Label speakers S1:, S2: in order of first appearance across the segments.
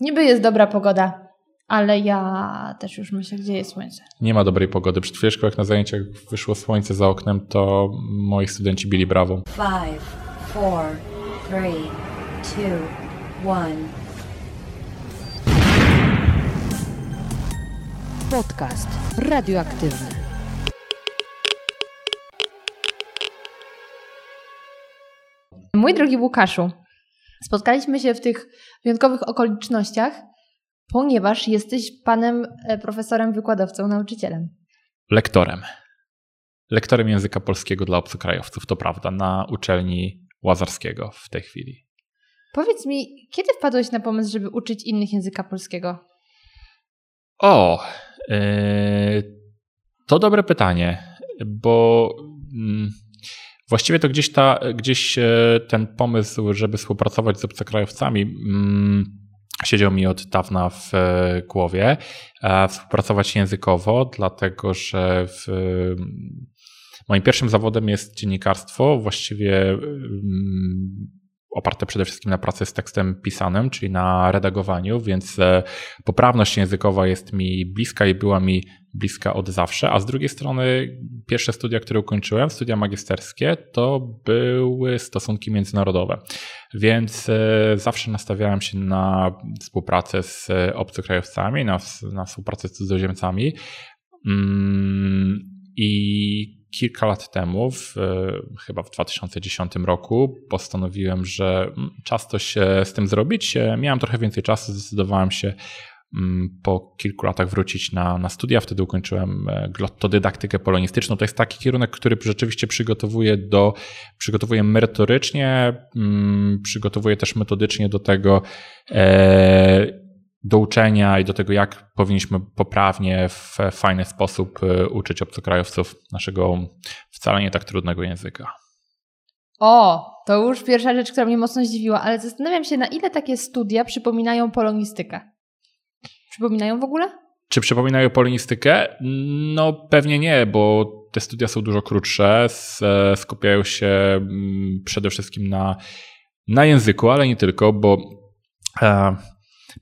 S1: Niby jest dobra pogoda, ale ja też już myślę, gdzie jest słońce.
S2: Nie ma dobrej pogody. Przed chwileczką, jak na zajęciach wyszło słońce za oknem, to moi studenci bili brawo.
S3: Five, four, three, two, one.
S4: Podcast radioaktywny.
S1: Mój drogi Łukaszu, spotkaliśmy się w tych wyjątkowych okolicznościach, ponieważ jesteś panem e, profesorem, wykładowcą, nauczycielem.
S2: Lektorem. Lektorem języka polskiego dla obcokrajowców, to prawda, na uczelni Łazarskiego w tej chwili.
S1: Powiedz mi, kiedy wpadłeś na pomysł, żeby uczyć innych języka polskiego?
S2: O, yy, to dobre pytanie, bo yy, właściwie to gdzieś, ta, gdzieś yy, ten pomysł, żeby współpracować z obcokrajowcami, mm, siedział mi od dawna w e, głowie. Współpracować językowo, dlatego że w, moim pierwszym zawodem jest dziennikarstwo, właściwie mm, oparte przede wszystkim na pracy z tekstem pisanym, czyli na redagowaniu, więc e, poprawność językowa jest mi bliska i była mi bliska od zawsze. A z drugiej strony, pierwsze studia, które ukończyłem, studia magisterskie, to były stosunki międzynarodowe. Więc e, zawsze nastawiałem się na współpracę z obcokrajowcami, na, na współpracę z cudzoziemcami. Mm, I kilka lat temu, w, chyba w 2010 roku, postanowiłem, że mm, czas coś z tym zrobić. Miałem trochę więcej czasu, zdecydowałem się mm, po kilku latach wrócić na, na studia. Wtedy ukończyłem e, glottodydaktykę polonistyczną. To jest taki kierunek, który rzeczywiście przygotowuje do, przygotowuje merytorycznie, mm, przygotowuje też metodycznie do tego, e, do uczenia i do tego, jak powinniśmy poprawnie, w fajny sposób y, uczyć obcokrajowców naszego wcale nie tak trudnego języka.
S1: O, to już pierwsza rzecz, która mnie mocno zdziwiła, ale zastanawiam się, na ile takie studia przypominają polonistykę. Przypominają w ogóle?
S2: Czy przypominają polonistykę? No pewnie nie, bo te studia są dużo krótsze, skupiają się mm, przede wszystkim na, na języku, ale nie tylko, bo e,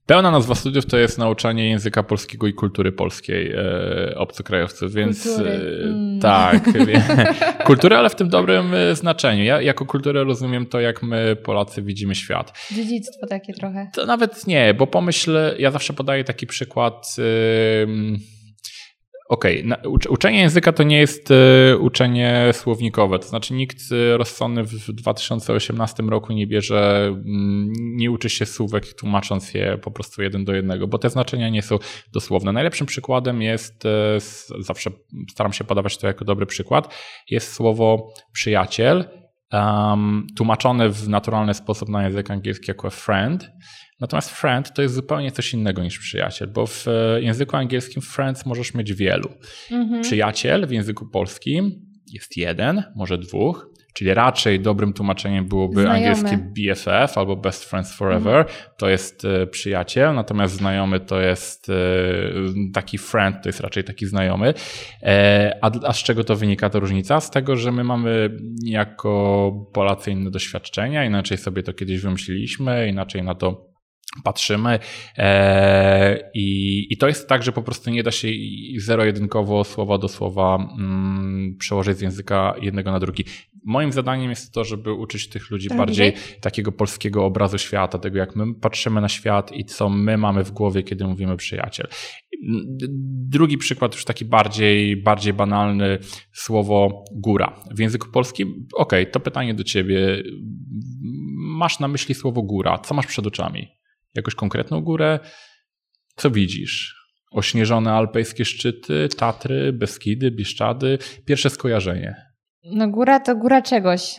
S2: Pełna nazwa studiów to jest nauczanie języka polskiego i kultury polskiej e, obcokrajowców, więc
S1: kultury.
S2: E,
S1: mm.
S2: tak, kultury, ale w tym dobrym e, znaczeniu. Ja jako kulturę rozumiem to, jak my Polacy widzimy świat.
S1: Dziedzictwo takie trochę.
S2: To nawet nie, bo pomyśl, ja zawsze podaję taki przykład. Okej, okay. uczenie języka to nie jest e, uczenie słownikowe, to znaczy nikt e, rozsądny w 2018 roku nie bierze, mm, nie uczy się słówek tłumacząc je po prostu jeden do jednego, bo te znaczenia nie są dosłowne. Najlepszym przykładem jest, e, zawsze staram się podawać to jako dobry przykład, jest słowo przyjaciel, um, tłumaczone w naturalny sposób na język angielski jako friend, Natomiast friend to jest zupełnie coś innego niż przyjaciel, bo w e, języku angielskim friends możesz mieć wielu. Mhm. Przyjaciel w języku polskim jest jeden, może dwóch, czyli raczej dobrym tłumaczeniem byłoby znajomy. angielskie BFF albo best friends forever, mhm. to jest e, przyjaciel, natomiast znajomy to jest e, taki friend, to jest raczej taki znajomy. A, a z czego to wynika ta różnica? Z tego, że my mamy jako Polacy inne doświadczenia, inaczej sobie to kiedyś wymyśliliśmy, inaczej na to patrzymy e, i, i to jest tak, że po prostu nie da się zero-jedynkowo, słowa do słowa mm, przełożyć z języka jednego na drugi. Moim zadaniem jest to, żeby uczyć tych ludzi tak, bardziej takiego polskiego obrazu świata, tego jak my patrzymy na świat i co my mamy w głowie, kiedy mówimy przyjaciel. Drugi przykład, już taki bardziej, bardziej banalny, słowo góra. W języku polskim, ok, to pytanie do ciebie. Masz na myśli słowo góra. Co masz przed oczami? Jakąś konkretną górę? Co widzisz? Ośnieżone alpejskie szczyty, Tatry, Beskidy, Bieszczady. Pierwsze skojarzenie.
S1: No góra to góra czegoś.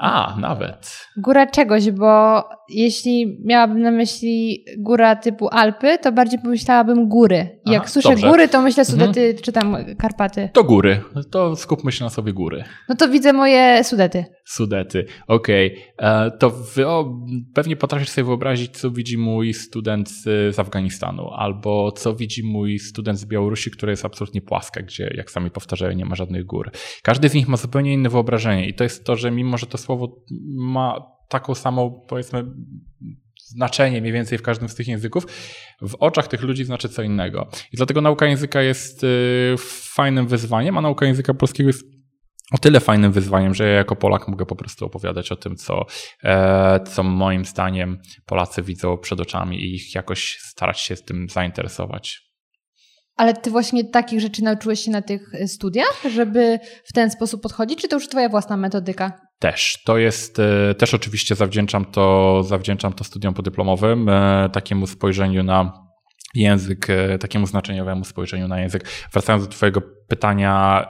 S2: A, nawet.
S1: Góra czegoś, bo jeśli miałabym na myśli góra typu Alpy, to bardziej pomyślałabym góry. I jak Aha, słyszę dobrze. góry, to myślę Sudety mhm. czy tam Karpaty.
S2: To góry. To skupmy się na sobie góry.
S1: No to widzę moje Sudety.
S2: Sudety, okej. Okay. E, to wy, o, pewnie potrafisz sobie wyobrazić, co widzi mój student z Afganistanu, albo co widzi mój student z Białorusi, która jest absolutnie płaska, gdzie, jak sami powtarzają, nie ma żadnych gór. Każdy z nich ma zupełnie inne wyobrażenie i to jest to, że mimo, że to słowo ma taką samą, powiedzmy, znaczenie mniej więcej w każdym z tych języków, w oczach tych ludzi znaczy co innego. I dlatego nauka języka jest y, fajnym wyzwaniem, a nauka języka polskiego jest o tyle fajnym wyzwaniem, że ja jako Polak mogę po prostu opowiadać o tym, co, e, co moim zdaniem Polacy widzą przed oczami i ich jakoś starać się z tym zainteresować.
S1: Ale ty właśnie takich rzeczy nauczyłeś się na tych studiach, żeby w ten sposób podchodzić, czy to już twoja własna metodyka?
S2: Też. To jest, e, też oczywiście zawdzięczam to, zawdzięczam to studiom podyplomowym, e, takiemu spojrzeniu na język, e, takiemu znaczeniowemu spojrzeniu na język. Wracając do Twojego pytania,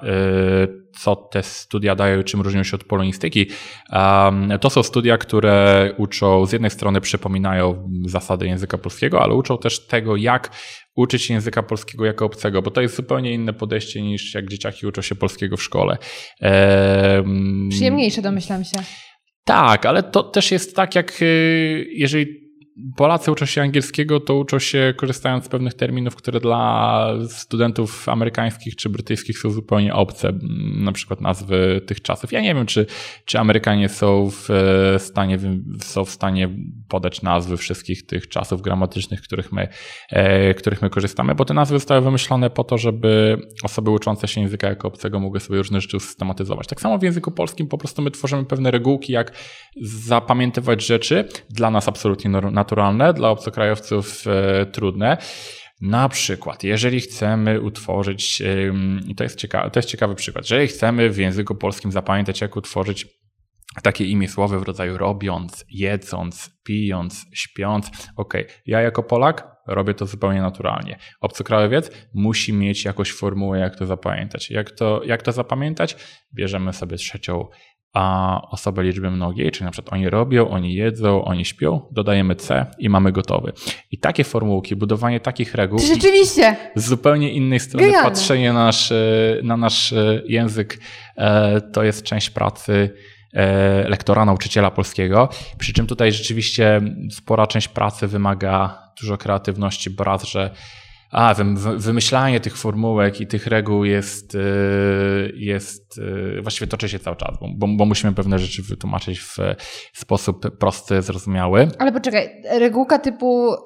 S2: co te studia dają, czym różnią się od polonistyki, to są studia, które uczą, z jednej strony przypominają zasady języka polskiego, ale uczą też tego, jak uczyć się języka polskiego jako obcego, bo to jest zupełnie inne podejście niż jak dzieciaki uczą się polskiego w szkole.
S1: Przyjemniejsze domyślam się.
S2: Tak, ale to też jest tak, jak y, jeżeli Polacy uczą się angielskiego, to uczą się korzystając z pewnych terminów, które dla studentów amerykańskich czy brytyjskich są zupełnie obce, na przykład nazwy tych czasów. Ja nie wiem, czy, czy Amerykanie są w e, stanie, są w stanie podać nazwy wszystkich tych czasów gramatycznych, których my, e, których my korzystamy, bo te nazwy zostały wymyślone po to, żeby osoby uczące się języka jako obcego mogły sobie różne rzeczy systematyzować. Tak samo w języku polskim po prostu my tworzymy pewne regułki, jak zapamiętywać rzeczy, dla nas absolutnie naturalne dla obcokrajowców e, trudne. Na przykład, jeżeli chcemy utworzyć, to jest, ciekawy, to jest ciekawy przykład, jeżeli chcemy w języku polskim zapamiętać, jak utworzyć takie imię słowy w rodzaju robiąc, jedząc, pijąc, śpiąc. Ok, ja jako Polak robię to zupełnie naturalnie. Obcokrajowiec musi mieć jakąś formułę, jak to zapamiętać. Jak to, jak to zapamiętać? Bierzemy sobie trzecią a osobę liczby mnogiej, czyli na przykład oni robią, oni jedzą, oni śpią, dodajemy C i mamy gotowy. I takie formułki, budowanie takich reguł.
S1: Rzeczywiście.
S2: Z zupełnie innej strony Genialne. patrzenie na nasz, na nasz język e, to jest część pracy e, lektora, nauczyciela polskiego. Przy czym tutaj rzeczywiście spora część pracy wymaga dużo kreatywności, bo raz, że a, wymyślanie tych formułek i tych reguł jest, y, jest y, właściwie toczy się cały czas, bo, bo musimy pewne rzeczy wytłumaczyć w sposób prosty, zrozumiały.
S1: Ale poczekaj, regułka typu y,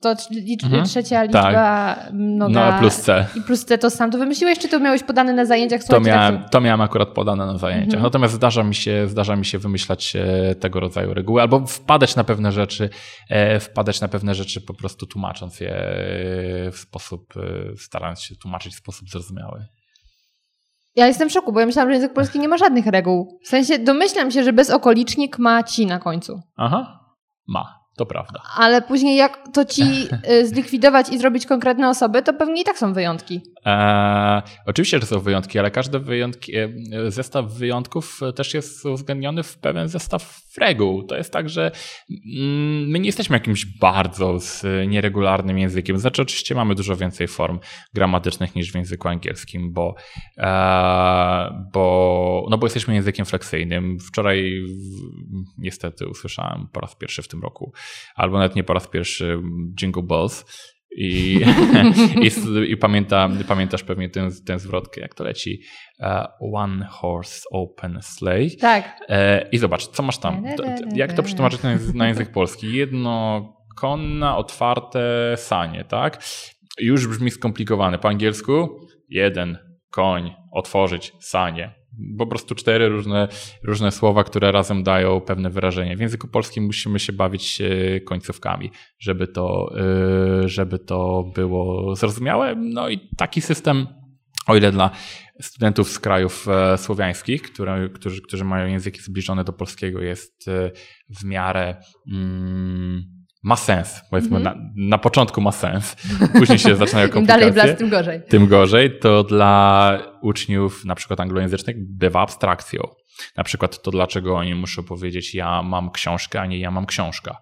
S1: to licz, mhm. trzecia liczba tak. mnoga
S2: no, plus C.
S1: i plus C to sam to wymyśliłeś, czy to miałeś podane na zajęciach?
S2: To miałem, to miałem akurat podane na zajęciach. Mhm. Natomiast zdarza mi, się, zdarza mi się wymyślać e, tego rodzaju reguły albo wpadać na pewne rzeczy, e, wpadać na pewne rzeczy po prostu tłumacząc je w sposób, e, starając się tłumaczyć w sposób zrozumiały.
S1: Ja jestem w szoku, bo ja myślałam, że język polski nie ma żadnych reguł. W sensie domyślam się, że bezokolicznik ma ci na końcu.
S2: Aha, ma. To prawda.
S1: Ale później jak to ci y, zlikwidować i zrobić konkretne osoby, to pewnie i tak są wyjątki.
S2: E, oczywiście, że są wyjątki, ale każdy wyjątki, e, zestaw wyjątków też jest uwzględniony w pewien zestaw reguł. To jest tak, że mm, my nie jesteśmy jakimś bardzo nieregularnym językiem. Znaczy, oczywiście mamy dużo więcej form gramatycznych niż w języku angielskim, bo, e, bo, no bo jesteśmy językiem fleksyjnym. Wczoraj niestety usłyszałem po raz pierwszy w tym roku albo nawet nie po raz pierwszy Jingle Balls. I, i, i pamięta, pamiętasz pewnie tę, tę zwrotkę, jak to leci. Uh, one horse open sleigh.
S1: Tak.
S2: E, I zobacz, co masz tam. Jak to przetłumaczyć na, na język polski? Jedno konna, otwarte sanie, tak? Już brzmi skomplikowane. Po angielsku jeden koń, otworzyć sanie po prostu cztery różne, różne słowa, które razem dają pewne wyrażenie. W języku polskim musimy się bawić końcówkami, żeby to, y, żeby to było zrozumiałe. No i taki system, o ile dla studentów z krajów e, słowiańskich, które, którzy, którzy mają języki zbliżone do polskiego, jest e, w miarę. Mm, ma sens. Powiedzmy, mm -hmm. na, na, początku ma sens. Później się zaczynają komplikacje.
S1: Im dalej w las, tym gorzej.
S2: Tym gorzej. To dla uczniów na przykład anglojęzycznych bywa abstrakcją. Na przykład to, dlaczego oni muszą powiedzieć ja mam książkę, a nie ja mam książka.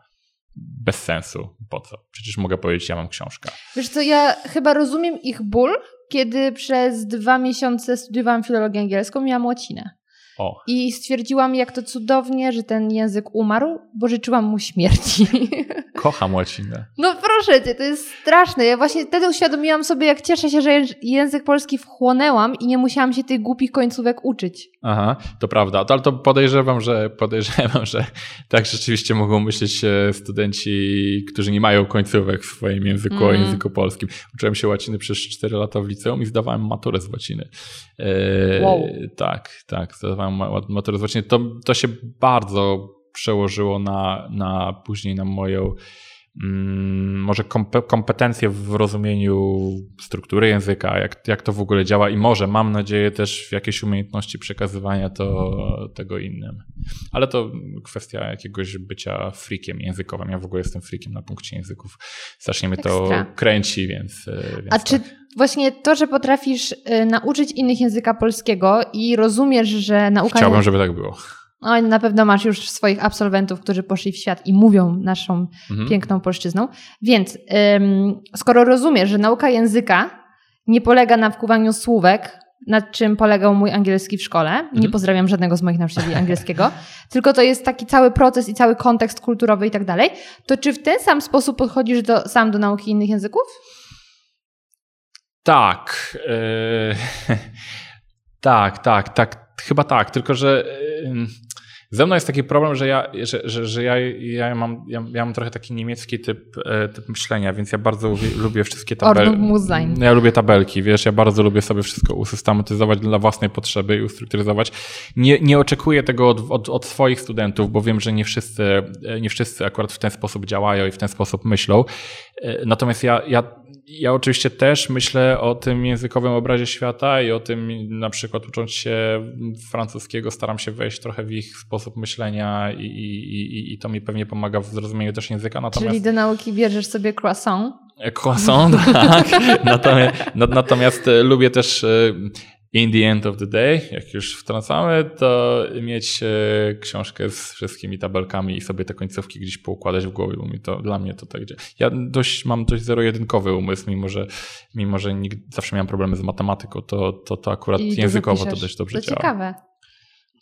S2: Bez sensu. Po co? Przecież mogę powiedzieć ja mam książkę.
S1: Wiesz co, ja chyba rozumiem ich ból, kiedy przez dwa miesiące studiowałam filologię angielską i miałam łacinę.
S2: O,
S1: I stwierdziłam, jak to cudownie, że ten język umarł, bo życzyłam mu śmierci.
S2: kocham łacinę.
S1: No proszę cię, to jest straszne. Ja właśnie wtedy uświadomiłam sobie, jak cieszę się, że język polski wchłonęłam i nie musiałam się tych głupich końcówek uczyć.
S2: Aha, to prawda. To, ale to podejrzewam, że podejrzewam, że tak rzeczywiście mogą myśleć e, studenci, którzy nie mają końcówek w swoim języku o
S1: Mm.
S2: języku polskim. Uczyłem się łaciny przez 4 lata w liceum i zdawałem maturę z łaciny. E,
S1: Wow.
S2: Tak, tak, zdawałem ma- maturę z łaciny. To, to się bardzo przełożyło na, na później na moją mm, może kompe- kompetencje w rozumieniu struktury języka, jak, jak to w ogóle działa i może, mam nadzieję, też w jakieś umiejętności przekazywania to, tego innym. Ale to kwestia jakiegoś bycia freakiem językowym. Ja w ogóle jestem freakiem na punkcie języków. Strasznie mnie to
S1: Ekstra.
S2: kręci, więc. e, więc
S1: A czy
S2: tak.
S1: Właśnie to, że potrafisz y, nauczyć innych języka polskiego i rozumiesz, że nauka...
S2: Chciałbym, żeby tak było.
S1: Oj, na pewno masz już swoich absolwentów, którzy poszli w świat i mówią naszą
S2: Mhm.
S1: piękną polszczyzną. Więc ym, skoro rozumiesz, że nauka języka nie polega na wkuwaniu słówek, nad czym polegał mój angielski w szkole, nie
S2: Mhm.
S1: pozdrawiam żadnego z moich nauczycieli angielskiego, tylko to jest taki cały proces i cały kontekst kulturowy i tak dalej, to czy w ten sam sposób podchodzisz do, sam do nauki innych języków?
S2: Tak. e, tak, tak, tak. Chyba tak. Tylko, że ze mną jest taki problem, że ja, że, że, że ja, ja, mam, ja, ja mam trochę taki niemiecki typ, e, typ myślenia, więc ja bardzo lubię, lubię wszystkie tabelki. Ja lubię tabelki, wiesz, ja bardzo lubię sobie wszystko usystematyzować dla własnej potrzeby i ustrukturyzować. Nie, nie oczekuję tego od, od, od swoich studentów, bo wiem, że nie wszyscy, e, nie wszyscy akurat w ten sposób działają i w ten sposób myślą. Natomiast ja, ja, ja oczywiście też myślę o tym językowym obrazie świata i o tym, na przykład ucząc się francuskiego, staram się wejść trochę w ich sposób myślenia i, i, i, to mi pewnie pomaga w zrozumieniu też języka. Natomiast...
S1: Czyli do nauki bierzesz sobie croissant?
S2: Croissant, tak. Natomiast, na- natomiast e, lubię też e, in the end of the day, jak już wtrącamy, to mieć e, książkę z wszystkimi tabelkami i sobie te końcówki gdzieś poukładać w głowie, bo mi to, dla mnie to tak dzieje. Ja dość, mam dość zero-jedynkowy umysł, mimo że, mimo że nigdy, zawsze miałem problemy z matematyką, to, to, to akurat
S1: I
S2: językowo to dość dobrze
S1: To
S2: działa.
S1: ciekawe.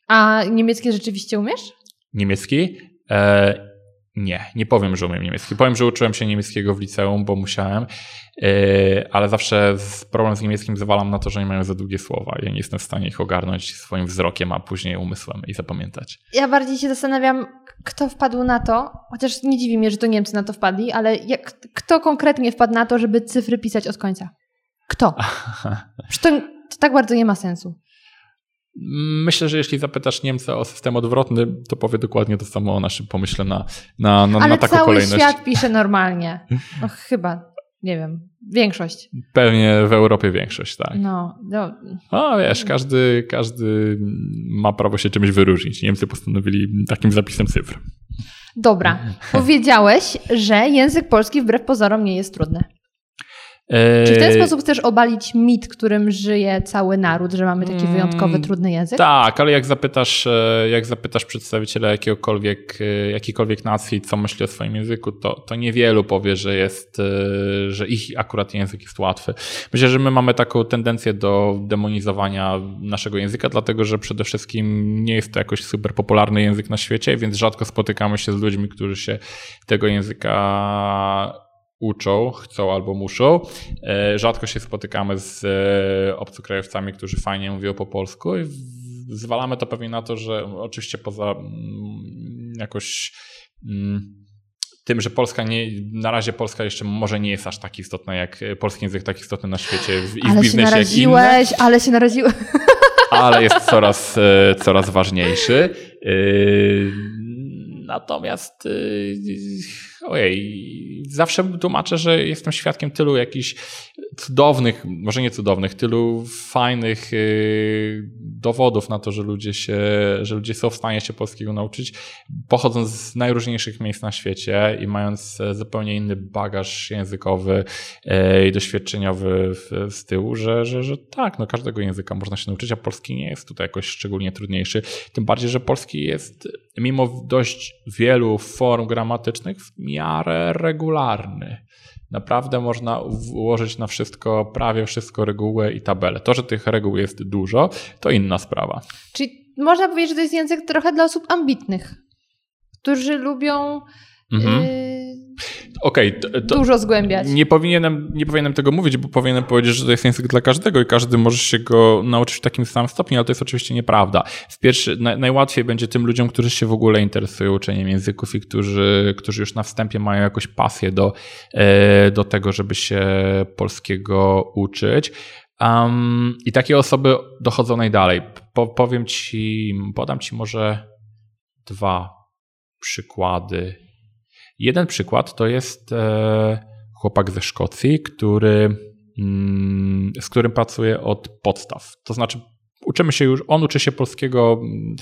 S1: A niemieckie rzeczywiście umiesz?
S2: Niemiecki? E, nie, nie powiem, że umiem niemiecki. Powiem, że uczyłem się niemieckiego w liceum, bo musiałem, e, ale zawsze z, problem z niemieckim zwalam na to, że nie mają za długie słowa. Ja nie jestem w stanie ich ogarnąć swoim wzrokiem, a później umysłem i zapamiętać.
S1: Ja bardziej się zastanawiam, kto wpadł na to, chociaż nie dziwi mnie, że to Niemcy na to wpadli, ale jak, kto konkretnie wpadł na to, żeby cyfry pisać od końca? Kto? Przecież to, to tak bardzo nie ma sensu.
S2: Myślę, że jeśli zapytasz Niemca o system odwrotny, to powie dokładnie to samo o naszym pomyśle na, na, na,
S1: ale
S2: na taką
S1: cały
S2: kolejność.
S1: świat pisze normalnie. No chyba, nie wiem, większość.
S2: Pewnie w Europie większość, tak.
S1: No, no
S2: A wiesz, każdy, każdy ma prawo się czymś wyróżnić. Niemcy postanowili takim zapisem cyfr.
S1: Dobra, powiedziałeś, że język polski wbrew pozorom nie jest trudny. Czy w ten
S2: Eee,
S1: sposób chcesz obalić mit, którym żyje cały naród, że mamy taki wyjątkowy,
S2: Mm,
S1: trudny język?
S2: Tak, ale jak zapytasz, e, jak zapytasz przedstawiciela jakiegokolwiek, e, jakiejkolwiek nacji, co myśli o swoim języku, to, to niewielu powie, że jest, e, że ich akurat język jest łatwy. Myślę, że my mamy taką tendencję do demonizowania naszego języka, dlatego że przede wszystkim nie jest to jakoś super popularny język na świecie, więc rzadko spotykamy się z ludźmi, którzy się tego języka uczą, chcą albo muszą. E, Rzadko się spotykamy z e, obcokrajowcami, którzy fajnie mówią po polsku i zwalamy to pewnie na to, że oczywiście poza mm, jakoś mm, tym, że Polska nie, na razie Polska jeszcze może nie jest aż tak istotna jak e, polski język tak istotny na świecie w, i w
S1: ale się
S2: biznesie jak inne
S1: naraziłeś, ale się naraziłeś.
S2: ale jest coraz, coraz ważniejszy. Natomiast ojej, zawsze tłumaczę, że jestem świadkiem tylu jakichś cudownych, może nie cudownych, tylu fajnych e, dowodów na to, że ludzie się, że ludzie są w stanie się polskiego nauczyć, pochodząc z najróżniejszych miejsc na świecie i mając e, zupełnie inny bagaż językowy e, i doświadczeniowy z tyłu, że, że, że tak, no każdego języka można się nauczyć, a polski nie jest tutaj jakoś szczególnie trudniejszy. Tym bardziej, że polski jest mimo dość wielu form gramatycznych miarę regularny. Naprawdę można ułożyć na wszystko, prawie wszystko reguły i tabele. To, że tych reguł jest dużo, to inna sprawa.
S1: Czyli można powiedzieć, że to jest język trochę dla osób ambitnych, którzy lubią
S2: Mhm.
S1: y,
S2: Okej, to-
S1: dużo zgłębiać.
S2: Nie powinienem, nie powinienem tego mówić, bo powinienem powiedzieć, że to jest język dla każdego i każdy może się go nauczyć w takim samym stopniu, ale to jest oczywiście nieprawda. W pierwszy, na, najłatwiej będzie tym ludziom, którzy się w ogóle interesują uczeniem języków i którzy, którzy już na wstępie mają jakąś pasję do, e, do tego, żeby się polskiego uczyć. Um, I takie osoby dochodzą najdalej. Po, powiem ci, podam ci może dwa przykłady. Jeden przykład to jest e, chłopak ze Szkocji, który, mm, z którym pracuję od podstaw. To znaczy, uczymy się już, on uczy się polskiego, mm,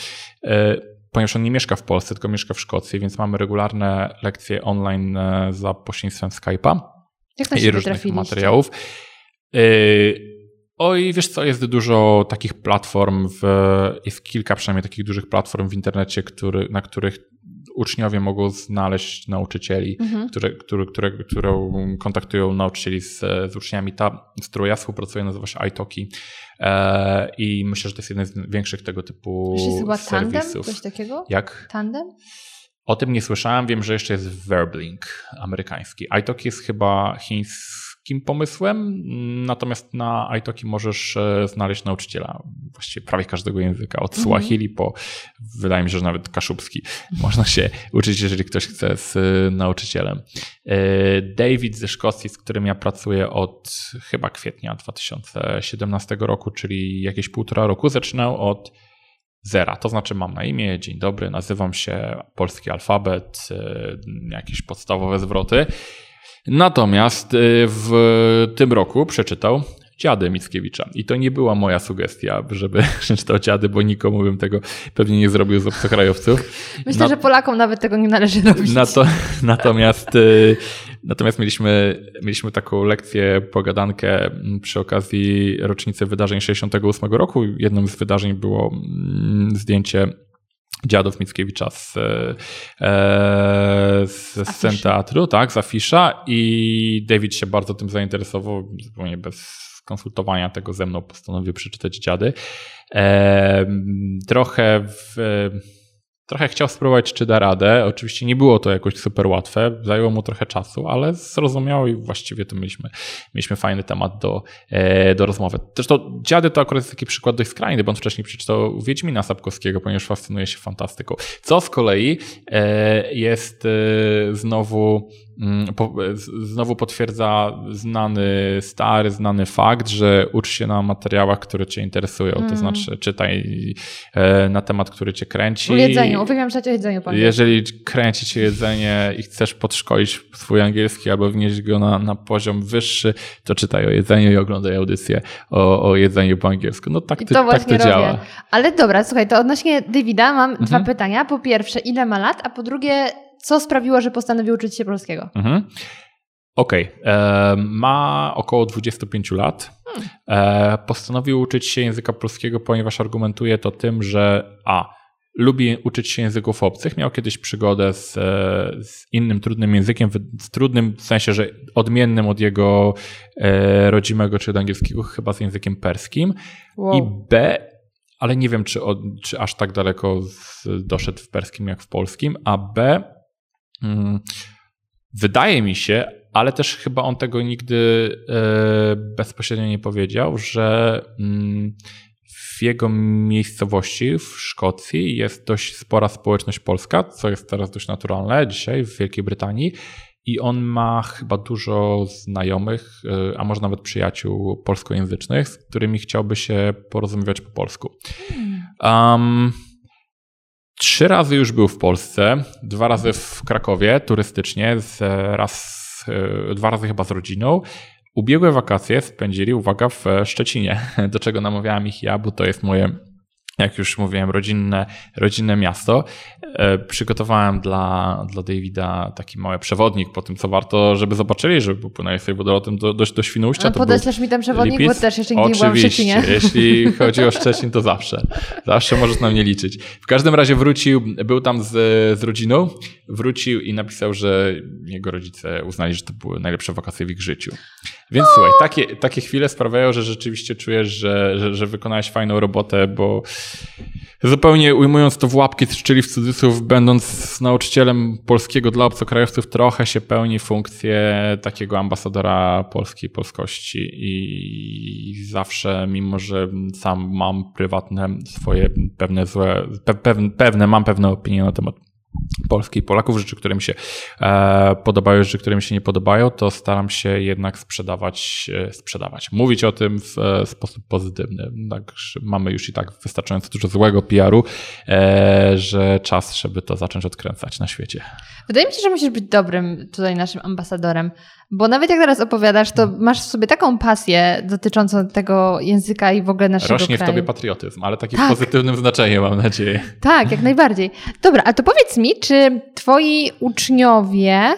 S2: e, ponieważ on nie mieszka w Polsce, tylko mieszka w Szkocji, więc mamy regularne lekcje online e, za pośrednictwem Skype'a i różnych materiałów. Oj, wiesz co, jest dużo takich platform, w, jest kilka przynajmniej takich dużych platform w internecie, który, na których uczniowie mogą znaleźć nauczycieli,
S1: Mhm.
S2: które, które, które, które kontaktują nauczycieli z, z uczniami. Ta, z którą ja współpracuję, nazywa się iTalki e, i myślę, że to jest jeden z większych tego typu
S1: Jeszcze jest chyba tandem?
S2: serwisów.
S1: Coś takiego?
S2: Jak?
S1: Tandem?
S2: O tym nie słyszałem, wiem, że jeszcze jest Verblink amerykański. iTalk jest chyba chińskim pomysłem, natomiast na iTalki możesz e, znaleźć nauczyciela właściwie prawie każdego języka, od
S1: Mhm.
S2: Swahili po, wydaje mi się, że nawet kaszubski. Można się uczyć, jeżeli ktoś chce z e, nauczycielem. E, David ze Szkocji, z którym ja pracuję od chyba kwietnia 2017 roku, czyli jakieś półtora roku, zaczynał od zera. To znaczy mam na imię, dzień dobry, nazywam się polski alfabet, jakieś podstawowe zwroty. Natomiast y, w tym roku przeczytał Dziady Mickiewicza. I to nie była moja sugestia, żeby przeczytał Dziady, bo nikomu bym tego pewnie nie zrobił z obcokrajowców.
S1: Myślę,
S2: Na-
S1: że Polakom nawet tego nie należy robić.
S2: na to, natomiast y, natomiast mieliśmy, mieliśmy taką lekcję, pogadankę mm, przy okazji rocznicy wydarzeń 68 roku. Jednym z wydarzeń było mm, zdjęcie dziadów Mickiewicza z, e, z scen teatru, tak, z afisza i David się bardzo tym zainteresował, zupełnie bez konsultowania tego ze mną postanowił przeczytać dziady. Trochę w, Trochę chciał spróbować, czy da radę. Oczywiście nie było to jakoś super łatwe, zajęło mu trochę czasu, ale zrozumiał i właściwie to mieliśmy, mieliśmy fajny temat do, e, do rozmowy. Zresztą Dziady to akurat jest taki przykład dość skrajny, bo on wcześniej przeczytał Wiedźmina Sapkowskiego, ponieważ fascynuje się fantastyką. Co z kolei e, jest e, znowu znowu potwierdza znany, stary, znany fakt, że ucz się na materiałach, które cię interesują. To
S1: Mm.
S2: znaczy czytaj e, na temat, który cię kręci.
S1: O jedzeniu. Uwielbiam czytać o jedzeniu. Pan
S2: Jeżeli kręci cię jedzenie i chcesz podszkolić swój angielski albo wnieść go na, na poziom wyższy, to czytaj o jedzeniu i oglądaj audycję o, o jedzeniu po angielsku. No tak
S1: I
S2: to,
S1: to
S2: tak to
S1: robię.
S2: działa.
S1: Ale dobra, słuchaj, to odnośnie Davida mam dwa
S2: Mhm.
S1: pytania. Po pierwsze, ile ma lat? A po drugie, co sprawiło, że postanowił uczyć się polskiego?
S2: Mhm. Okej. E, Ma około 25 lat. E, Postanowił uczyć się języka polskiego, ponieważ argumentuje to tym, że a. Lubi uczyć się języków obcych. Miał kiedyś przygodę z, e, z innym trudnym językiem, w- z trudnym w sensie, że odmiennym od jego e, rodzimego czy od angielskiego, chyba z językiem perskim.
S1: Wow.
S2: I B, ale nie wiem, czy, od, czy aż tak daleko z, doszedł w perskim jak w polskim, a B, wydaje mi się, ale też chyba on tego nigdy e, bezpośrednio nie powiedział, że mm, w jego miejscowości w Szkocji jest dość spora społeczność polska, co jest teraz dość naturalne dzisiaj w Wielkiej Brytanii. I on ma chyba dużo znajomych, e, a może nawet przyjaciół polskojęzycznych, z którymi chciałby się porozumiewać po polsku. Um, trzy razy już był w Polsce, dwa razy w Krakowie turystycznie, z, raz, e, dwa razy chyba z rodziną. Ubiegłe wakacje spędzili, uwaga, w Szczecinie, do czego namawiałem ich ja, bo to jest moje, jak już mówiłem, rodzinne, rodzinne miasto. E, Przygotowałem dla, dla Davida taki mały przewodnik po tym, co warto, żeby zobaczyli, żeby popłynęli sobie wodolotem do, do, do Świnoujścia.
S1: A Podeślesz mi ten przewodnik,
S2: Lipiec?
S1: bo też jeszcze nigdy nie byłam w
S2: Oczywiście.
S1: Szczecinie.
S2: Jeśli chodzi o Szczecin, to zawsze. Zawsze możesz na mnie liczyć. W każdym razie wrócił, był tam z, z rodziną, wrócił i napisał, że jego rodzice uznali, że to były najlepsze wakacje w ich życiu. Więc słuchaj, takie, takie chwile sprawiają, że rzeczywiście czujesz, że, że, że wykonałeś fajną robotę, bo Zupełnie ujmując to w łapki, czyli w cudzysłów, będąc nauczycielem polskiego dla obcokrajowców, trochę się pełni funkcję takiego ambasadora polskiej polskości i zawsze, mimo że sam mam prywatne swoje pewne złe, pewne, pewne mam pewne opinie na temat Polski i Polaków, rzeczy, które mi się e, podobają, rzeczy, które mi się nie podobają, to staram się jednak sprzedawać, e, sprzedawać. Mówić o tym w e, sposób pozytywny. Tak, mamy już i tak wystarczająco dużo złego PR-u, e, że czas, żeby to zacząć odkręcać na świecie.
S1: Wydaje mi się, że musisz być dobrym tutaj naszym ambasadorem, bo nawet jak teraz opowiadasz, to masz w sobie taką pasję dotyczącą tego języka i w ogóle naszego
S2: Rośnie
S1: kraju.
S2: w tobie patriotyzm, ale taki
S1: Tak.
S2: w pozytywnym znaczeniu, mam nadzieję.
S1: Tak, jak najbardziej. Dobra, a to powiedz mi, czy twoi uczniowie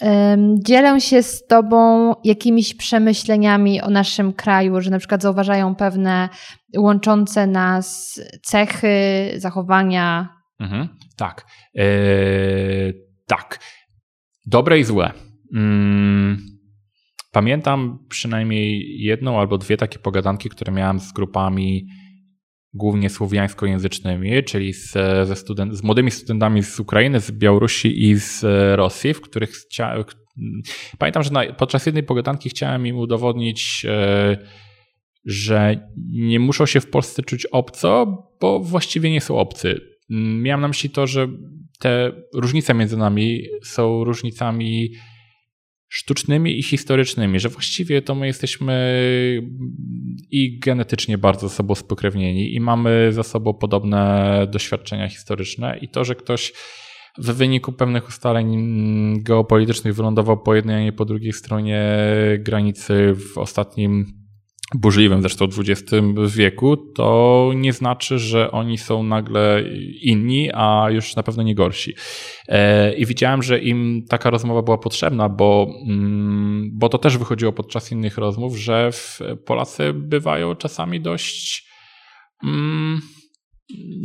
S1: em, dzielą się z tobą jakimiś przemyśleniami o naszym kraju, że na przykład zauważają pewne łączące nas cechy, zachowania?
S2: Mhm, tak. Eee, tak. Dobre i złe. Mm, pamiętam przynajmniej jedną albo dwie takie pogadanki, które miałem z grupami głównie słowiańskojęzycznymi, czyli z, ze student, z młodymi studentami z Ukrainy, z Białorusi i z Rosji, w których chcia, pamiętam, że na, podczas jednej pogadanki chciałem im udowodnić, e, że nie muszą się w Polsce czuć obco, bo właściwie nie są obcy. Miałem na myśli to, że te różnice między nami są różnicami sztucznymi i historycznymi, że właściwie to my jesteśmy i genetycznie bardzo ze sobą spokrewnieni i mamy za sobą podobne doświadczenia historyczne i to, że ktoś w wyniku pewnych ustaleń geopolitycznych wylądował po jednej, a nie po drugiej stronie granicy w ostatnim burzliwym zresztą XX wieku, to nie znaczy, że oni są nagle inni, a już na pewno nie gorsi. E, I widziałem, że im taka rozmowa była potrzebna, bo, mm, bo to też wychodziło podczas innych rozmów, że Polacy bywają czasami dość. Mm,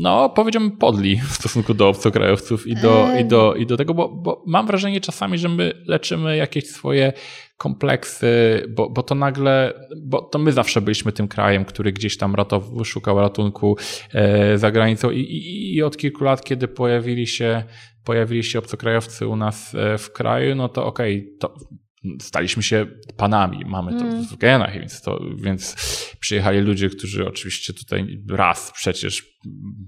S2: no, powiedziałbym podli w stosunku do obcokrajowców i do, i do, i do tego, bo, bo mam wrażenie czasami, że my leczymy jakieś swoje kompleksy, bo, bo to nagle, bo to my zawsze byliśmy tym krajem, który gdzieś tam ratow, szukał ratunku e, za granicą i, i, i od kilku lat, kiedy pojawili się, pojawili się obcokrajowcy u nas e, w kraju, no to okej, okay, to staliśmy się panami, mamy to
S1: Mm.
S2: w genach, więc, to, więc przyjechali ludzie, którzy oczywiście tutaj raz przecież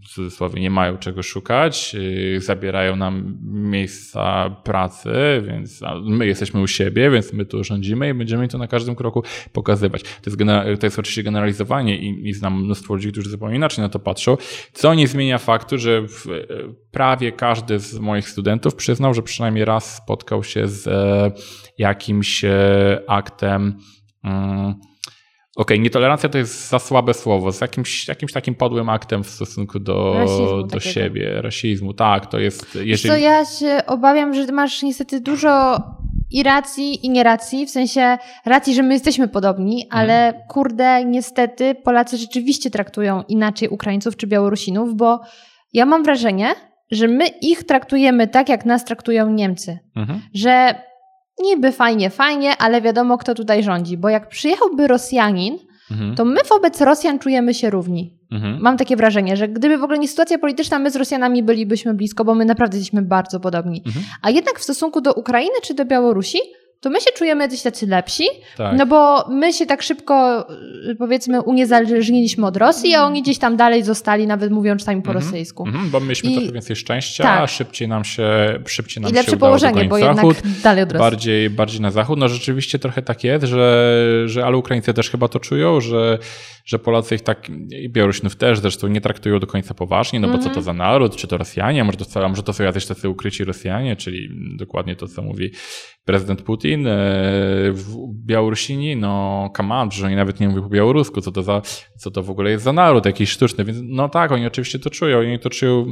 S2: w cudzysłowie nie mają czego szukać, yy, zabierają nam miejsca pracy, więc my jesteśmy u siebie, więc my tu rządzimy i będziemy to na każdym kroku pokazywać. To jest, to jest oczywiście generalizowanie i, i znam mnóstwo ludzi, którzy zupełnie inaczej na to patrzą, co nie zmienia faktu, że w, prawie każdy z moich studentów przyznał, że przynajmniej raz spotkał się z e, jakimś e, aktem. Mm, Okej, okay, nietolerancja to jest za słabe słowo, z jakimś, jakimś takim podłym aktem w stosunku do,
S1: Rasizmu
S2: do
S1: takiego.
S2: siebie, rasizmu. Tak, to jest. Jeżeli...
S1: co, ja się obawiam, że ty masz niestety dużo i racji, i nie racji, w sensie racji, że my jesteśmy podobni,
S2: Mhm.
S1: ale kurde, niestety Polacy rzeczywiście traktują inaczej Ukraińców czy Białorusinów, bo ja mam wrażenie, że my ich traktujemy tak, jak nas traktują Niemcy.
S2: Mhm.
S1: Że niby fajnie, fajnie, ale wiadomo, kto tutaj rządzi, bo jak przyjechałby Rosjanin,
S2: Mhm.
S1: to my wobec Rosjan czujemy się równi.
S2: Mhm.
S1: Mam takie wrażenie, że gdyby w ogóle nie sytuacja polityczna, my z Rosjanami bylibyśmy blisko, bo my naprawdę jesteśmy bardzo podobni.
S2: Mhm.
S1: A jednak w stosunku do Ukrainy czy do Białorusi, to my się czujemy jacyś tacy lepsi,
S2: Tak.
S1: no bo my się tak szybko, y, powiedzmy, uniezależniliśmy od Rosji, a oni gdzieś tam dalej zostali, nawet mówią czasami po
S2: Mhm.
S1: rosyjsku.
S2: Mhm, bo mieliśmy
S1: I-
S2: trochę więcej szczęścia,
S1: tak.
S2: szybciej nam się, szybciej nam
S1: I
S2: się
S1: lepsze
S2: udało
S1: położenie, bo
S2: zachód.
S1: jednak dalej od Rosji.
S2: bardziej, bardziej na zachód. No rzeczywiście trochę tak jest, że, że ale Ukraińcy też chyba to czują, że, że Polacy ich tak, i Białorusinów też zresztą nie traktują do końca poważnie, no bo
S1: Mhm.
S2: co to za naród, czy to Rosjanie, może to, może to są jacyś tacy ukryci Rosjanie, czyli dokładnie to, co mówi prezydent Putin, e, w- Białorusini, no come że oni nawet nie mówią po białorusku, co to, za, co to w ogóle jest za naród jakiś sztuczny, więc no tak, oni oczywiście to czują, oni to czują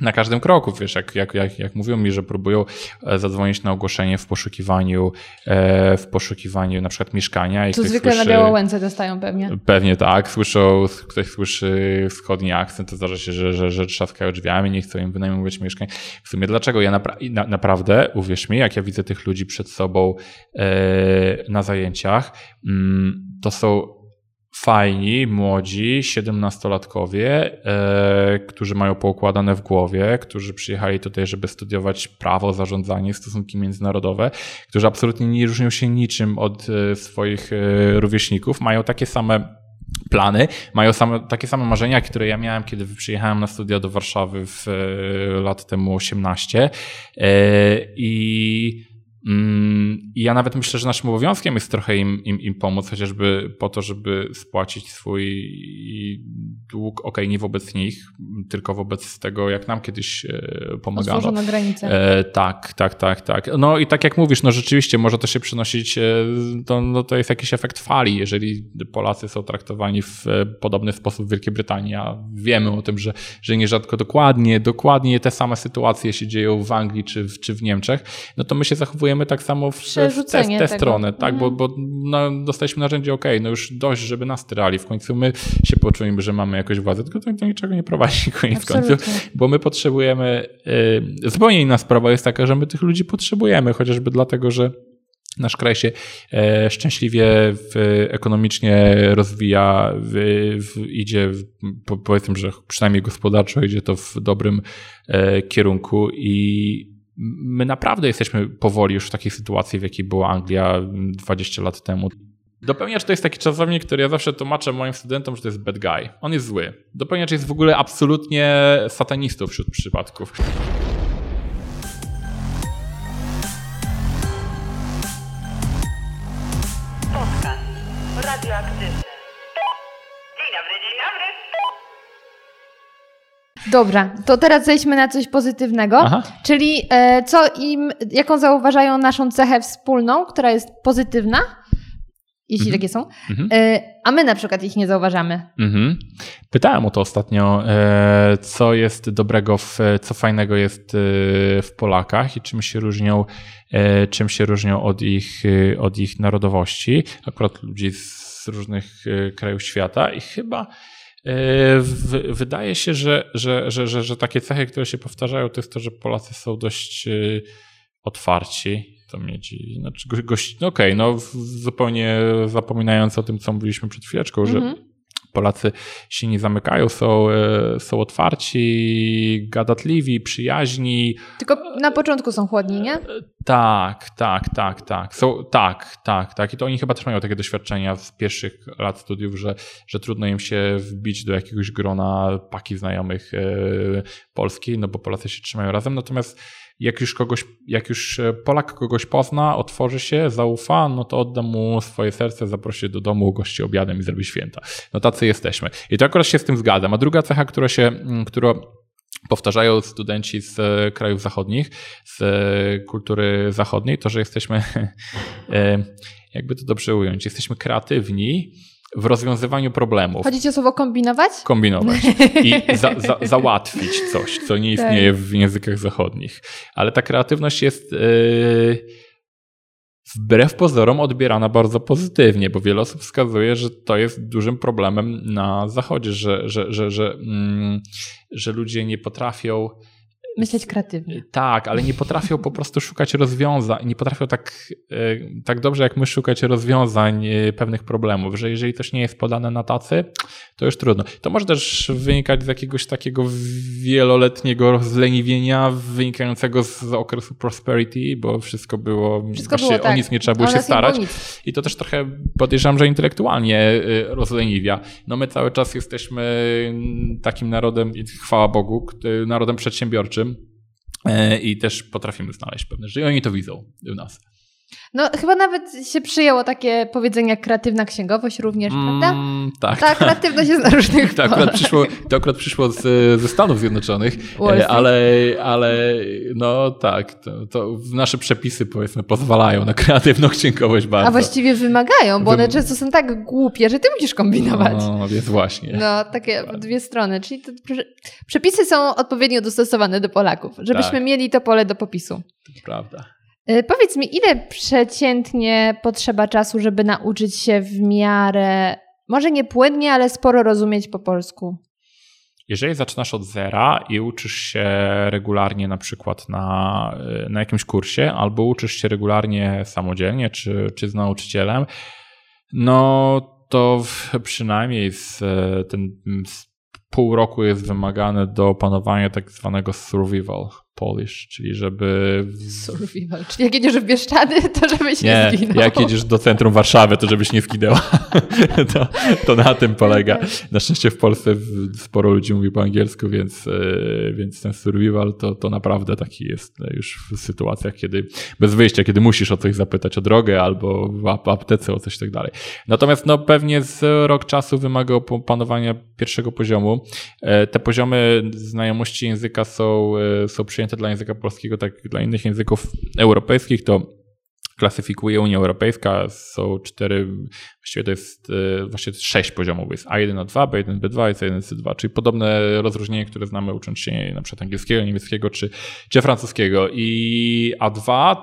S2: na każdym kroku, wiesz, jak, jak, jak, jak mówią mi, że próbują e, zadzwonić na ogłoszenie w poszukiwaniu, e, w poszukiwaniu na przykład mieszkania i
S1: To zwykle na
S2: słyszy-
S1: Białołęce dostają pewnie.
S2: Pewnie tak, słyszą, ktoś słyszy wschodni akcent, to zdarza się, że, że, że trzaskają drzwiami, nie chcą im wynajmować mieszkań. W sumie dlaczego? Ja napra- na, naprawdę, uwierz mi, jak ja widzę tych ludzi przed sobą e, na zajęciach, mm, to są fajni, młodzi, 17-latkowie, e, którzy mają poukładane w głowie, którzy przyjechali tutaj, żeby studiować prawo, zarządzanie, stosunki międzynarodowe, którzy absolutnie nie różnią się niczym od e, swoich e, rówieśników, mają takie same plany, mają same, takie same marzenia, które ja miałem, kiedy przyjechałem na studia do Warszawy w lat temu 18 e, i I ja nawet myślę, że naszym obowiązkiem jest trochę im, im, im pomóc, chociażby po to, żeby spłacić swój dług, ok, nie wobec nich, tylko wobec tego, jak nam kiedyś e, pomagano.
S1: Otworzono granicę.
S2: E, tak, tak, tak, tak. No i tak jak mówisz, no rzeczywiście może to się przynosić, e, to, no to jest jakiś efekt fali, jeżeli Polacy są traktowani w e, podobny sposób w Wielkiej Brytanii, a wiemy o tym, że, że nierzadko dokładnie, dokładnie te same sytuacje się dzieją w Anglii czy czy w Niemczech, no to my się zachowujemy tak samo w, w tę, tę stronę, tak, bo, bo no, dostaliśmy narzędzie, ok, no już dość, żeby nas tyrali, w końcu my się poczujemy, że mamy jakąś władzę, tylko to do niczego nie prowadzi koniec końców, bo my potrzebujemy, y, zupełnie inna sprawa jest taka, że my tych ludzi potrzebujemy, chociażby dlatego, że nasz kraj się e, szczęśliwie w, ekonomicznie rozwija, w, w, idzie, w, powiedzmy, że przynajmniej gospodarczo idzie to w dobrym e, kierunku i my naprawdę jesteśmy powoli już w takiej sytuacji, w jakiej była Anglia 20 lat temu. Dopełniacz to jest taki czasownik, który ja zawsze tłumaczę moim studentom, że to jest bad guy. On jest zły. Dopełniacz jest w ogóle absolutnie satanistą wśród przypadków.
S1: Dobra, to teraz zejdźmy na coś pozytywnego,
S2: Aha.
S1: czyli e, co im, jaką zauważają naszą cechę wspólną, która jest pozytywna, jeśli
S2: Mhm.
S1: takie są,
S2: Mhm.
S1: e, a my na przykład ich nie zauważamy.
S2: Mhm. Pytałem o to ostatnio, e, co jest dobrego, w, co fajnego jest w Polakach i czym się różnią, czym się różnią od ich, od ich narodowości, akurat ludzi z różnych krajów świata i chyba wydaje się, że, że, że, że, że takie cechy, które się powtarzają, to jest to, że Polacy są dość e, otwarci. To miedzi, znaczy go- gość, no okej, no w- zupełnie zapominając o tym, co mówiliśmy przed chwileczką, że
S1: Mhm.
S2: Polacy się nie zamykają, są, e, są otwarci, gadatliwi, przyjaźni.
S1: Tylko na początku są chłodni, nie?
S2: Tak, tak, tak, tak. Są, tak, tak, tak. I to oni chyba też mają takie doświadczenia z pierwszych lat studiów, że, że trudno im się wbić do jakiegoś grona paki znajomych e, Polski, no bo Polacy się trzymają razem. Natomiast jak już kogoś, jak już e, Polak kogoś pozna, otworzy się, zaufa, no to odda mu swoje serce, zaprosi do domu, ugości obiadem i zrobi święta. No tacy jesteśmy. I to akurat się z tym zgadzam. A druga cecha, która się, mm, która powtarzają studenci z e, krajów zachodnich, z e, kultury zachodniej, to że jesteśmy, jakby to dobrze ująć, jesteśmy kreatywni w rozwiązywaniu problemów.
S1: Chodzi ci o słowo kombinować?
S2: Kombinować i za, za, załatwić coś, co nie
S1: Tak.
S2: istnieje w językach zachodnich. Ale ta kreatywność jest e, wbrew pozorom odbierana bardzo pozytywnie, bo wiele osób wskazuje, że to jest dużym problemem na zachodzie, że, że, że, że, mm, że ludzie nie potrafią
S1: Myśleć kreatywnie.
S2: tak, ale nie potrafią po prostu szukać rozwiązań, nie potrafią tak, e, tak dobrze jak my szukać rozwiązań e, pewnych problemów, że jeżeli coś nie jest podane na tacy, to już trudno. To może też wynikać z jakiegoś takiego wieloletniego rozleniwienia wynikającego z okresu prosperity, bo wszystko było,
S1: Wszystko było tak.
S2: o nic nie trzeba było się starać. I to też trochę podejrzewam, że intelektualnie y, rozleniwia. No my cały czas jesteśmy mm, takim narodem, chwała Bogu, narodem przedsiębiorczym i też potrafimy znaleźć pewne rzeczy. I oni to widzą w nas.
S1: No chyba nawet się przyjęło takie powiedzenie jak kreatywna księgowość również, prawda?
S2: Mm, tak.
S1: Ta kreatywność jest na różnych
S2: To akurat przyszło, to akurat przyszło z, ze Stanów Zjednoczonych, e, ale, ale no tak, to, to nasze przepisy powiedzmy pozwalają na kreatywną księgowość bardzo.
S1: A właściwie wymagają, bo one
S2: Wym-
S1: często są tak głupie, że ty musisz kombinować.
S2: No, więc właśnie.
S1: No, takie dwie strony. Czyli to, prze- przepisy są odpowiednio dostosowane do Polaków, żebyśmy
S2: Tak.
S1: mieli to pole do popisu.
S2: To prawda.
S1: Y, Powiedz mi, ile przeciętnie potrzeba czasu, żeby nauczyć się w miarę, może nie płynnie, ale sporo rozumieć po polsku?
S2: Jeżeli zaczynasz od zera i uczysz się regularnie na przykład na, na jakimś kursie, albo uczysz się regularnie samodzielnie, czy, czy z nauczycielem, no to przynajmniej z, e, ten z pół roku jest wymagane do opanowania tak zwanego survival Polish, czyli żeby...
S1: Survival. Czyli jak jedziesz w Bieszczady, to żebyś nie,
S2: Nie,
S1: zginął.
S2: jak jedziesz do centrum Warszawy, to żebyś nie zginęła. to, to na tym polega. Na szczęście w Polsce sporo ludzi mówi po angielsku, więc, e, więc ten survival to, to naprawdę taki jest e, już w sytuacjach, kiedy bez wyjścia, kiedy musisz o coś zapytać o drogę albo w ap- aptece o coś tak dalej. Natomiast no pewnie z rok czasu wymaga opanowania pierwszego poziomu. E, Te poziomy znajomości języka są, są przyjęte dla języka polskiego, tak jak dla innych języków europejskich, to klasyfikuje Unia Europejska. Są cztery, właściwie to jest e, jest sześć poziomów. Jest A1, A2, B1, B2 i C1, C2, czyli podobne rozróżnienie, które znamy ucząc się na przykład angielskiego, niemieckiego czy, czy francuskiego. I A2,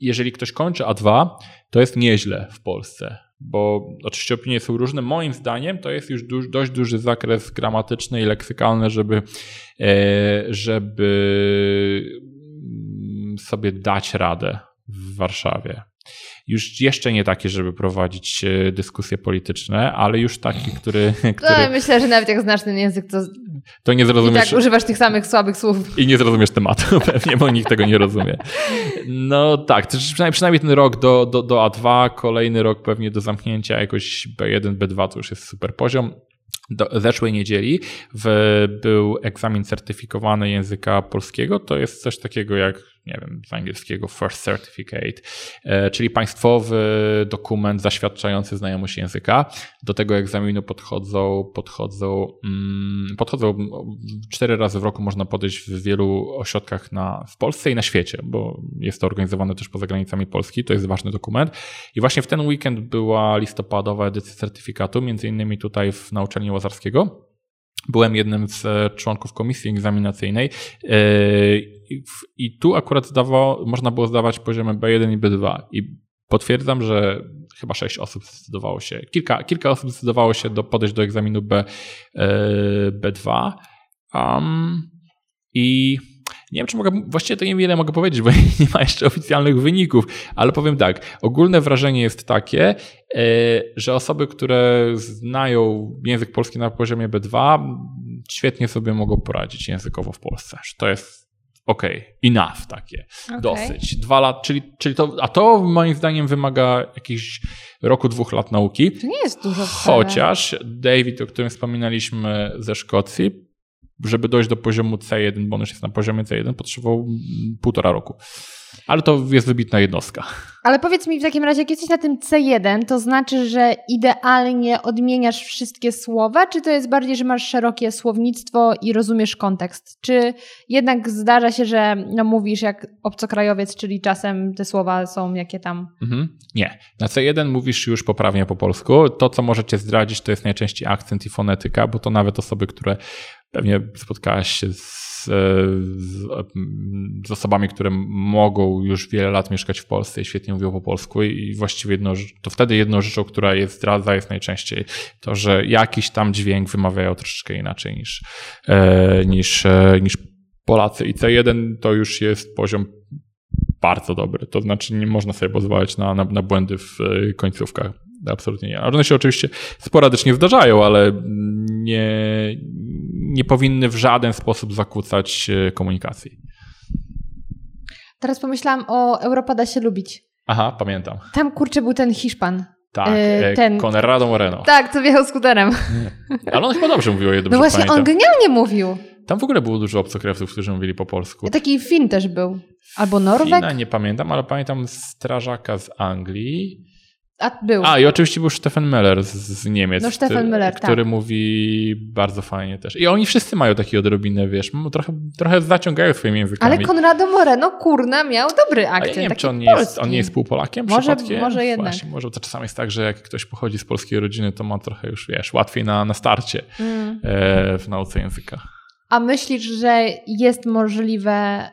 S2: jeżeli ktoś kończy A2, to jest nieźle w Polsce. Bo oczywiście opinie są różne. Moim zdaniem to jest już duż, dość duży zakres gramatyczny i leksykalny, żeby, e, żeby mm, sobie dać radę w Warszawie. Już jeszcze nie takie, żeby prowadzić e, dyskusje polityczne, ale już taki, który,
S1: No,
S2: który
S1: myślę, że nawet jak znasz ten język, to
S2: to nie
S1: i
S2: zrozumiesz.
S1: tak używasz tych samych słabych słów.
S2: I nie zrozumiesz tematu pewnie, bo nikt tego nie rozumie. No tak, przynajmniej, przynajmniej ten rok do, do, do A2, kolejny rok pewnie do zamknięcia jakoś B1, B2 to już jest super poziom. Do zeszłej niedzieli w, był egzamin certyfikowany języka polskiego. To jest coś takiego jak, nie wiem, z angielskiego First Certificate, e, czyli państwowy dokument zaświadczający znajomość języka. Do tego egzaminu podchodzą, podchodzą, mm, podchodzą cztery razy w roku można podejść w wielu ośrodkach na, w Polsce i na świecie, bo jest to organizowane też poza granicami Polski. To jest ważny dokument. I właśnie w ten weekend była listopadowa edycja certyfikatu, między innymi tutaj w, na uczelni Łazarskiego. Byłem jednym z e, członków komisji egzaminacyjnej e, i tu akurat zdawało, można było zdawać poziomy B1 i B2 i potwierdzam, że chyba sześć osób zdecydowało się, kilka, kilka osób zdecydowało się do, podejść do egzaminu B, e, B2 um, i nie wiem, czy mogę, właściwie to niewiele mogę powiedzieć, bo nie ma jeszcze oficjalnych wyników, ale powiem tak, ogólne wrażenie jest takie, e, że osoby, które znają język polski na poziomie B2, świetnie sobie mogą poradzić językowo w Polsce. To jest okej, enough takie, dosyć. Dwa lat, czyli, czyli to, a to moim zdaniem wymaga jakichś roku, dwóch lat nauki.
S1: To nie jest dużo.
S2: Chociaż David, o którym wspominaliśmy ze Szkocji, żeby dojść do poziomu C1, bo on już jest na poziomie C1, potrzebował półtora roku. Ale to jest wybitna jednostka.
S1: Ale powiedz mi w takim razie, jak jesteś na tym C1, to znaczy, że idealnie odmieniasz wszystkie słowa, czy to jest bardziej, że masz szerokie słownictwo i rozumiesz kontekst? Czy jednak zdarza się, że no, mówisz jak obcokrajowiec, czyli czasem te słowa są jakie tam...
S2: Mhm. Nie. Na C1 mówisz już poprawnie po polsku. To, co możecie zdradzić, to jest najczęściej akcent i fonetyka, bo to nawet osoby, które pewnie spotkałaś się z, z, z osobami, które mogą już wiele lat mieszkać w Polsce i świetnie mówią po polsku i właściwie jedno, to wtedy jedną rzeczą, która jest zdradza jest najczęściej to, że jakiś tam dźwięk wymawiają troszeczkę inaczej niż, e, niż, e, niż Polacy. I C1 to już jest poziom bardzo dobry. To znaczy nie można sobie pozwalać na, na, na błędy w e, końcówkach. Absolutnie nie. One się oczywiście sporadycznie zdarzają, ale nie, nie powinny w żaden sposób zakłócać e, komunikacji.
S1: Teraz pomyślałam o Europa da się lubić.
S2: Aha, pamiętam.
S1: Tam kurczę był ten Hiszpan.
S2: Tak,
S1: E,
S2: e,
S1: ten-
S2: Conrado Moreno.
S1: Tak, co wjechał skuterem.
S2: Ale on chyba dobrze mówił, o ile
S1: No właśnie,
S2: pamiętam.
S1: on genialnie mówił.
S2: Tam w ogóle było dużo obcokrajowców, którzy mówili po polsku.
S1: Taki Fin też był. Albo Norweg.
S2: Fina nie pamiętam, ale pamiętam strażaka z Anglii.
S1: A był.
S2: A, i oczywiście był Stefan Müller z, z Niemiec.
S1: No, Stefan
S2: który,
S1: Müller,
S2: Który
S1: tak.
S2: mówi bardzo fajnie też. I oni wszyscy mają takie odrobinę, wiesz, trochę, trochę zaciągają swoimi językami.
S1: Ale Konrado Moreno, kurna, miał dobry
S2: A
S1: akcent.
S2: ja nie wiem, czy on nie, jest, on nie jest półpolakiem
S1: Może-
S2: przypadkiem?
S1: może jednak.
S2: Właśnie, może to czasami jest tak, że jak ktoś pochodzi z polskiej rodziny, to ma trochę już, wiesz, łatwiej na, na starcie
S1: Mm.
S2: e, w nauce języka.
S1: A myślisz, że jest możliwe,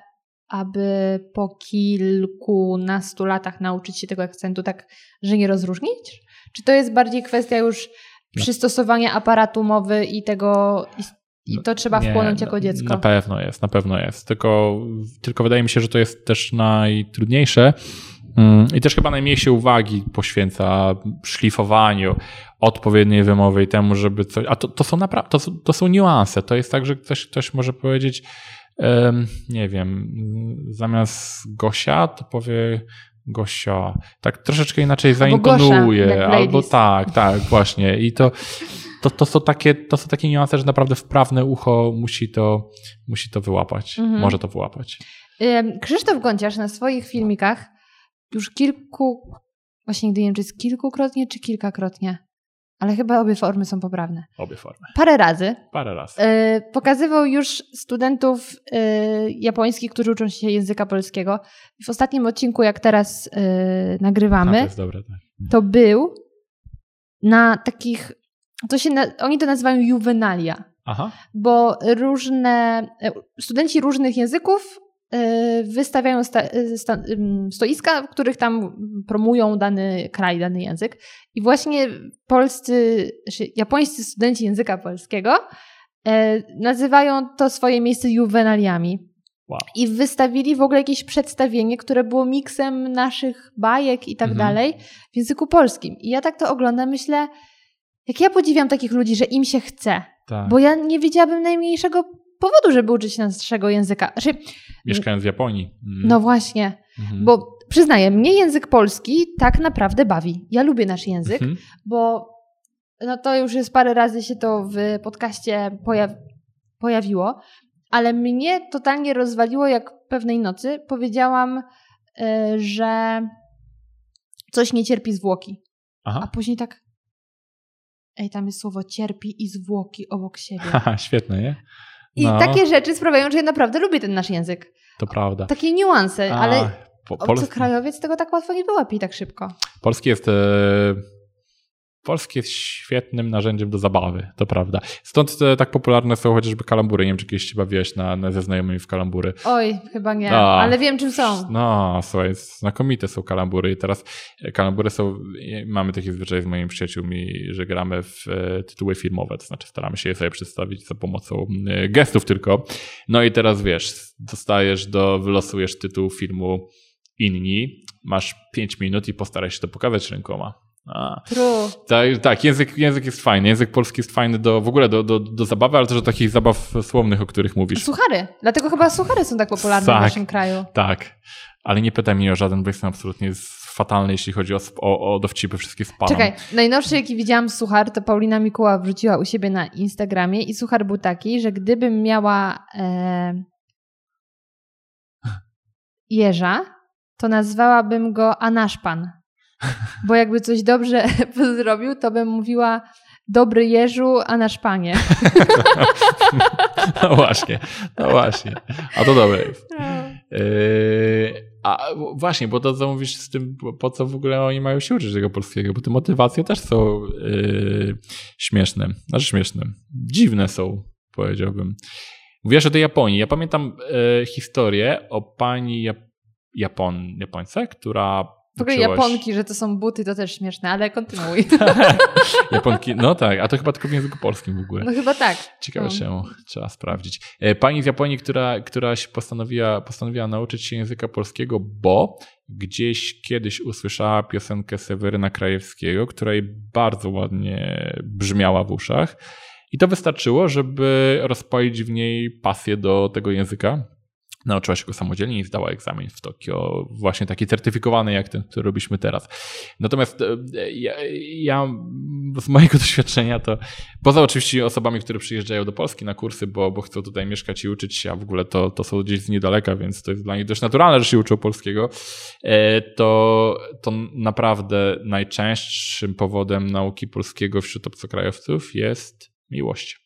S1: aby po kilkunastu latach nauczyć się tego akcentu tak, że nie rozróżnić? Czy to jest bardziej kwestia już
S2: No.
S1: przystosowania aparatu mowy i tego... I,
S2: No,
S1: to trzeba
S2: Nie,
S1: wchłonąć
S2: na-
S1: jako dziecko?
S2: Na pewno jest, na pewno jest. Tylko, tylko wydaje mi się, że to jest też najtrudniejsze, Mm, I też chyba najmniej się uwagi poświęca szlifowaniu odpowiedniej wymowy i temu, żeby coś. A to, to są naprawdę, to, są- to są niuanse. To jest tak, że ktoś, ktoś może powiedzieć, nie wiem, zamiast Gosia, to powie Gosia. Tak troszeczkę inaczej zaintonuje. Albo tak, tak, właśnie. I to, to, to, są takie, to są takie niuanse, że naprawdę wprawne ucho musi to, musi to wyłapać.
S1: Mhm.
S2: Może to wyłapać.
S1: Krzysztof Gonciarz na swoich filmikach już kilku, właśnie nigdy nie wiem, czy jest kilkukrotnie, czy kilkakrotnie, ale chyba obie formy są poprawne.
S2: Obie formy.
S1: Parę razy
S2: Parę razy.
S1: y, pokazywał już studentów y, japońskich, którzy uczą się języka polskiego. W ostatnim odcinku, jak teraz y,
S2: A, to
S1: nagrywamy,
S2: jest dobre, tak.
S1: to był na takich, to się, na, oni to nazywają juvenalia.
S2: Aha.
S1: bo różne studenci różnych języków wystawiają sta, e, sta, stoiska, w których tam promują dany kraj, dany język. I właśnie polscy, znaczy japońscy studenci języka polskiego e, nazywają to swoje miejsce juwenaliami.
S2: Wow.
S1: I wystawili w ogóle jakieś przedstawienie, które było miksem naszych bajek i tak
S2: Mhm.
S1: dalej w języku polskim. I ja tak to oglądam, myślę, jak ja podziwiam takich ludzi, że im się chce.
S2: Tak.
S1: Bo ja nie wiedziałabym najmniejszego powodu, żeby uczyć się naszego języka. Znaczy,
S2: Mieszkając w Japonii. Mm.
S1: no właśnie,
S2: Mhm.
S1: bo przyznaję, mnie język polski tak naprawdę bawi. Ja lubię nasz język,
S2: Mhm.
S1: bo no to już jest parę razy się to w podcaście pojaw pojawiło, ale mnie totalnie rozwaliło, jak pewnej nocy powiedziałam, y, że coś nie cierpi zwłoki. A
S2: Aha.
S1: później tak, ej, tam jest słowo cierpi i zwłoki obok siebie.
S2: Haha, świetne, nie?
S1: I
S2: No.
S1: takie rzeczy sprawiają, że ja naprawdę lubię ten nasz język.
S2: To prawda.
S1: Takie niuanse,
S2: A,
S1: ale
S2: po, polski,
S1: obcokrajowiec tego tak łatwo nie wyłapie tak szybko.
S2: polski jest. E, polski jest świetnym narzędziem do zabawy, to prawda. Stąd e, tak popularne są chociażby kalambury. Nie wiem, czy kiedyś się bawiłeś na, na, ze znajomymi w kalambury.
S1: Oj, chyba nie,
S2: A.
S1: ale wiem czym są.
S2: No, słuchaj, znakomite są kalambury i teraz e, kalambury są, e, mamy taki zwyczaj z moimi przyjaciółmi, że gramy w e, tytuły filmowe, to znaczy staramy się je sobie przedstawić za pomocą e, gestów tylko. No i teraz wiesz, dostajesz do, wylosujesz tytuł filmu inni, masz 5 minut i postaraj się to pokazać rękoma. A, tak, tak język, język jest fajny. Język polski jest fajny do, w ogóle do, do, do zabawy, ale też do takich zabaw słownych, o których mówisz.
S1: Suchary. Dlatego chyba suchary są tak popularne
S2: Tak.
S1: w naszym kraju.
S2: Tak, ale nie pytaj mnie o żaden, bo jestem absolutnie fatalny, jeśli chodzi o, o, o dowcipy, wszystkie spalam.
S1: Czekaj, najnowszy jaki widziałam suchar, to Paulina Mikuła wrzuciła u siebie na Instagramie i suchar był taki, że gdybym miała e, jeża, to nazwałabym go Anaszpan. Bo jakby coś dobrze zrobił, to bym mówiła dobry jeżu, Anaszpanie.
S2: No właśnie, no właśnie. A to dobre jest. Yy, a właśnie, bo to co mówisz z tym, po- po co w ogóle oni mają się uczyć tego polskiego, bo te motywacje też są yy, śmieszne. Znaczy śmieszne. Dziwne są, powiedziałbym. Mówiłaś o tej Japonii. Ja pamiętam yy, historię o pani Jap- Japon, Japońce, która
S1: W ogóle
S2: się-
S1: Japonki, że to są buty, to też śmieszne, ale kontynuuj.
S2: Japonki, no tak, a to chyba tylko w języku polskim w ogóle.
S1: No chyba tak.
S2: Ciekawe
S1: No.
S2: czemu, trzeba sprawdzić. E, Pani z Japonii, która, która się postanowiła, postanowiła nauczyć się języka polskiego, bo gdzieś kiedyś usłyszała piosenkę Seweryna Krajewskiego, która jej bardzo ładnie brzmiała w uszach. I to wystarczyło, żeby rozpalić w niej pasję do tego języka. Nauczyła się go samodzielnie i zdała egzamin w Tokio, właśnie taki certyfikowany jak ten, który robiliśmy teraz. Natomiast e, ja, ja z mojego doświadczenia to Poza oczywiście osobami, które przyjeżdżają do Polski na kursy, bo, bo chcą tutaj mieszkać i uczyć się, a w ogóle to, to są gdzieś z niedaleka, więc to jest dla nich dość naturalne, że się uczą polskiego, e, to, to naprawdę najczęstszym powodem nauki polskiego wśród obcokrajowców jest miłość.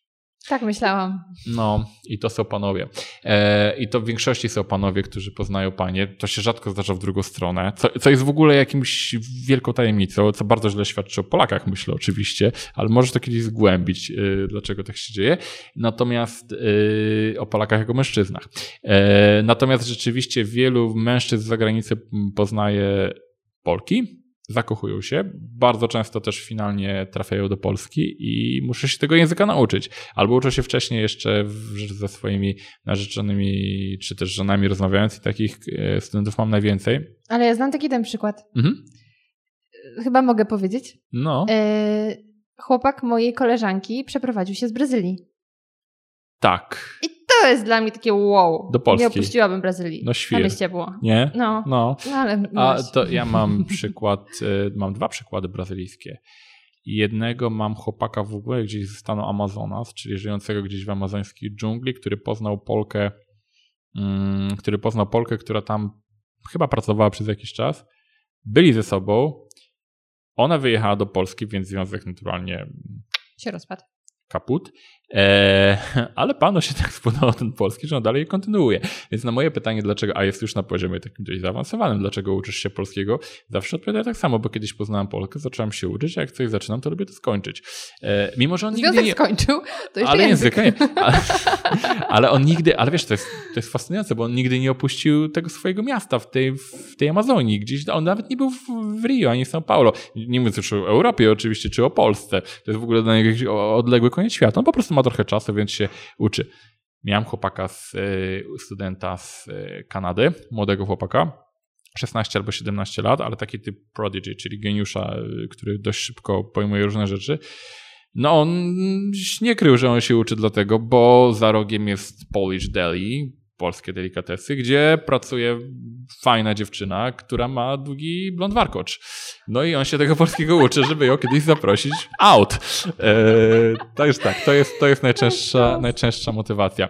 S1: Tak myślałam.
S2: No, i to są panowie. E, I to w większości są panowie, którzy poznają panie. To się rzadko zdarza w drugą stronę, co, co jest w ogóle jakimś wielką tajemnicą, co bardzo źle świadczy o Polakach, myślę oczywiście, ale możesz to kiedyś zgłębić, e, dlaczego tak się dzieje. Natomiast e, o Polakach jako mężczyznach. E, natomiast rzeczywiście wielu mężczyzn z zagranicy poznaje Polki. Zakochują się, bardzo często też finalnie trafiają do Polski i muszę się tego języka nauczyć. Albo uczą się wcześniej jeszcze w, ze swoimi narzeczonymi czy też żonami rozmawiając i takich e, studentów mam najwięcej.
S1: Ale ja znam taki ten przykład.
S2: Mhm.
S1: Chyba mogę powiedzieć.
S2: No,
S1: E, chłopak mojej koleżanki przeprowadził się z Brazylii.
S2: tak.
S1: I to jest dla mnie takie wow.
S2: Do Polski.
S1: Nie opuściłabym Brazylii.
S2: No świr.
S1: Było.
S2: Nie?
S1: No,
S2: No.
S1: no ale...
S2: A
S1: weź.
S2: to ja mam przykład, y, mam dwa przykłady brazylijskie. Jednego mam chłopaka w ogóle gdzieś ze stanu Amazonas, czyli żyjącego gdzieś w amazońskiej dżungli, który poznał Polkę, mm, który poznał Polkę, która tam chyba pracowała przez jakiś czas. Byli ze sobą. Ona wyjechała do Polski, więc związek naturalnie
S1: się rozpadł.
S2: kaput. Eee, ale panu się tak spodobał ten polski, że on dalej kontynuuje. Więc na moje pytanie, dlaczego, a jest już na poziomie takim dość zaawansowanym, dlaczego uczysz się polskiego, zawsze odpowiada tak samo, bo kiedyś poznałem Polkę, zacząłem się uczyć, a jak coś zaczynam, to lubię to skończyć. Eee, mimo, że on nigdy
S1: Związek
S2: nie...
S1: skończył, to jeszcze
S2: Ale
S1: język.
S2: języka nie. Ale, ale on nigdy, ale wiesz, to jest, to jest fascynujące, bo on nigdy nie opuścił tego swojego miasta w tej, w tej Amazonii. Gdzieś, on nawet nie był w, w Rio ani w São Paulo. Nie mówiąc już o Europie oczywiście, czy o Polsce. To jest w ogóle dla niego odległy koniec świata. On po prostu ma trochę czasu, więc się uczy. Miałem chłopaka, z, y, studenta z y, Kanady, młodego chłopaka, 16 albo 17 lat, ale taki typ prodigy, czyli geniusza, y, który dość szybko pojmuje różne rzeczy. No on nie krył, że on się uczy dlatego, bo za rogiem jest Polish Deli, polskie delikatesy, gdzie pracuje fajna dziewczyna, która ma długi blond warkocz. No i on się tego polskiego uczy, żeby ją kiedyś zaprosić out. Eee, także tak, to jest, to jest najczęstsza, najczęstsza motywacja.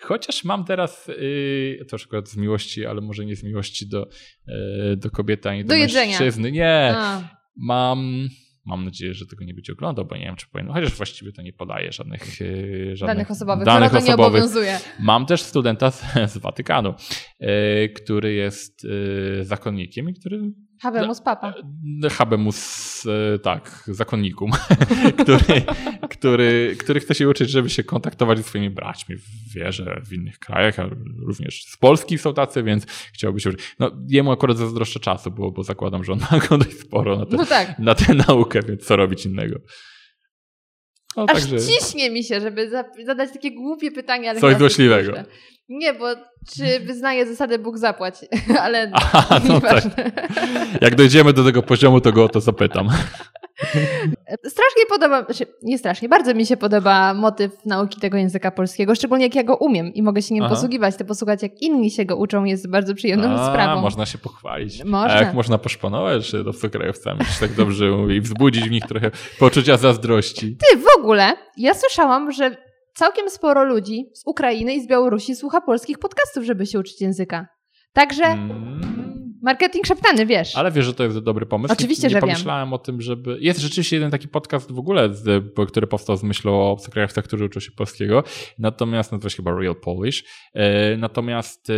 S2: Chociaż mam teraz yy, to przykład z miłości, ale może nie z miłości do, yy, do kobiety ani do,
S1: Do jedzenia.
S2: mężczyzny. Nie,
S1: A,
S2: mam, mam nadzieję, że tego nie będzie oglądał, bo nie wiem, czy powinien, chociaż właściwie to nie podaje żadnych, yy, żadnych
S1: danych osobowych,
S2: danych
S1: to nie
S2: osobowych.
S1: obowiązuje.
S2: Mam też studenta z, z Watykanu, yy, który jest yy, zakonnikiem i który
S1: Habemus papa.
S2: e, habemus, e, tak, zakonnikum, który, który, który chce się uczyć, żeby się kontaktować ze swoimi braćmi w wierze w innych krajach, a również z Polski są tacy, więc chciałby się uczyć. No, jemu akurat zazdroszczę czasu, bo, bo zakładam, że on ma dość sporo na, te,
S1: No tak.
S2: na tę naukę, więc co robić innego. No,
S1: Aż
S2: także
S1: ciśnie mi się, żeby za- zadać takie głupie pytanie, ale
S2: Coś złośliwego.
S1: Nie, bo czy wyznaje zasadę Bóg zapłać, ale
S2: Aha, no tak. jak dojdziemy do tego poziomu, to go o to zapytam.
S1: Strasznie podoba, znaczy nie strasznie, bardzo mi się podoba motyw nauki tego języka polskiego, szczególnie jak ja go umiem i mogę się nim
S2: Aha.
S1: posługiwać. To posłuchać jak inni się go uczą jest bardzo przyjemną
S2: A,
S1: sprawą.
S2: Można się pochwalić.
S1: Można.
S2: A jak można poszpanować że obcokrajowcami, czy tak dobrze mówi, i wzbudzić w nich trochę poczucia zazdrości.
S1: Ty, w ogóle, ja słyszałam, że całkiem sporo ludzi z Ukrainy i z Białorusi słucha polskich podcastów, żeby się uczyć języka. Także
S2: Mm,
S1: marketing szeptany, wiesz.
S2: ale wiesz, że to jest dobry pomysł.
S1: Oczywiście,
S2: nie, nie
S1: że wiem.
S2: pomyślałem o tym, żeby... Jest rzeczywiście jeden taki podcast w ogóle, z, który powstał z myślą o obcokrajowcach, którzy uczą się polskiego. Natomiast nazywa się chyba Real Polish. E, natomiast e,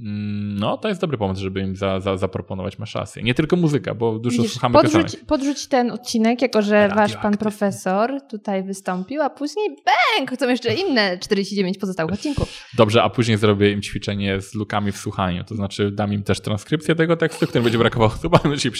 S2: mm, no, to jest dobry pomysł, żeby im za, za, zaproponować masz rację. Nie tylko muzyka, bo dużo
S1: Widzisz,
S2: słuchamy
S1: podrzuć,
S2: piosenek.
S1: podrzuć ten odcinek, jako że wasz pan profesor tutaj wystąpił, a później bęk, chcą jeszcze inne 49 pozostałych odcinków.
S2: Dobrze, a później zrobię im ćwiczenie z lukami w słuchaniu. To znaczy dam im też transkrypcję tego tekstu, który będzie brakowało chyba musi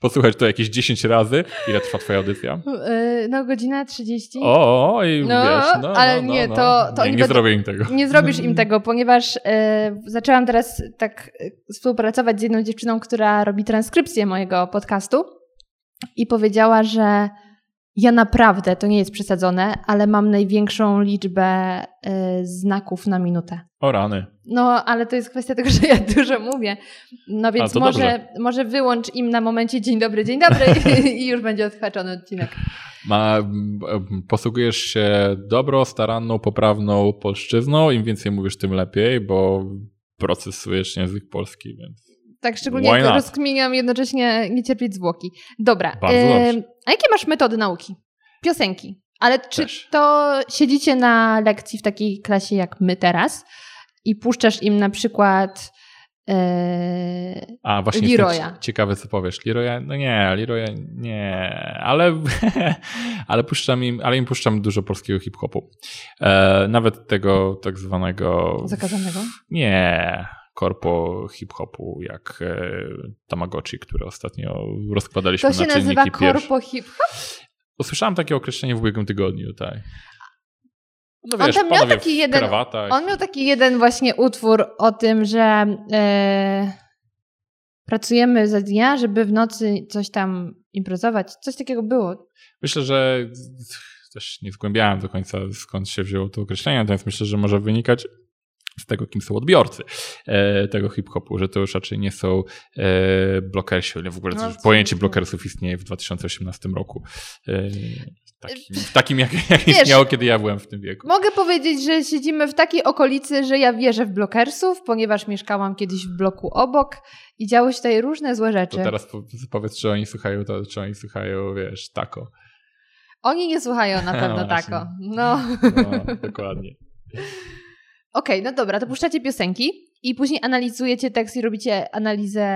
S2: posłuchać to jakieś 10 razy. Ile trwa twoja audycja?
S1: Yy, No, godzina 30.
S2: O, o i
S1: No,
S2: wiesz, no,
S1: ale
S2: no, no,
S1: nie,
S2: no.
S1: to- to
S2: nie, nie
S1: będą-
S2: zrobię im tego.
S1: Nie zrobisz im tego, ponieważ e, zaczęłam teraz tak e, współpracować z jedną dziewczyną, która robi transkrypcję mojego podcastu i powiedziała, że ja naprawdę, to nie jest przesadzone, ale mam największą liczbę e, znaków na minutę.
S2: O rany.
S1: No, ale to jest kwestia tego, że ja dużo mówię. No więc może,
S2: dobrze.
S1: może wyłącz im na momencie dzień dobry, dzień dobry i już będzie odhaczony odcinek.
S2: Ma, posługujesz się dobrą, staranną, poprawną polszczyzną. Im więcej mówisz, tym lepiej, bo procesujesz język polski, więc
S1: Tak, szczególnie
S2: Why
S1: jak
S2: not?
S1: rozkminiam jednocześnie nie cierpieć zwłoki. Dobra.
S2: Dobrze.
S1: a jakie masz metody nauki? Piosenki. Ale czy
S2: Też.
S1: to siedzicie na lekcji w takiej klasie jak my teraz i puszczasz im na przykład e,
S2: A, właśnie
S1: Leroya.
S2: jestem cie- ciekawy, co powiesz. Leroya, no nie, Leroya nie, ale, ale puszczam im, ale im puszczam dużo polskiego hip-hopu. E, nawet tego tak zwanego...
S1: zakazanego?
S2: Nie, korpo hip-hopu, jak e, Tamagotchi, które ostatnio rozkładaliśmy
S1: To się
S2: na
S1: nazywa
S2: czynniki
S1: korpo hip-hop?
S2: Usłyszałem takie określenie w ubiegłym tygodniu, tak. No
S1: On
S2: wiesz,
S1: tam miał taki jeden-
S2: krawatach.
S1: On miał taki jeden właśnie utwór o tym, że e, pracujemy za dnia, żeby w nocy coś tam improzować. Coś takiego było.
S2: Myślę, że też nie zgłębiałem do końca skąd się wzięło to określenie, natomiast myślę, że może wynikać z tego, kim są odbiorcy e, tego hip-hopu, że to już raczej nie są e, blokersi, w ogóle
S1: No,
S2: pojęcie blokersów istnieje w 2018 roku. E, takim, takim, jak, jak
S1: Wiesz-
S2: istniało, kiedy ja byłem w tym wieku.
S1: Mogę powiedzieć, że siedzimy w takiej okolicy, że ja wierzę w blokersów, ponieważ mieszkałam kiedyś w bloku obok i działy się tutaj różne złe rzeczy.
S2: To teraz po- powiedz, czy oni słuchają, to, czy oni słuchają, wiesz, tako.
S1: Oni nie słuchają na pewno
S2: No
S1: tako. No.
S2: No, dokładnie.
S1: Okej, no dobra, to puszczacie piosenki i później analizujecie tekst i robicie analizę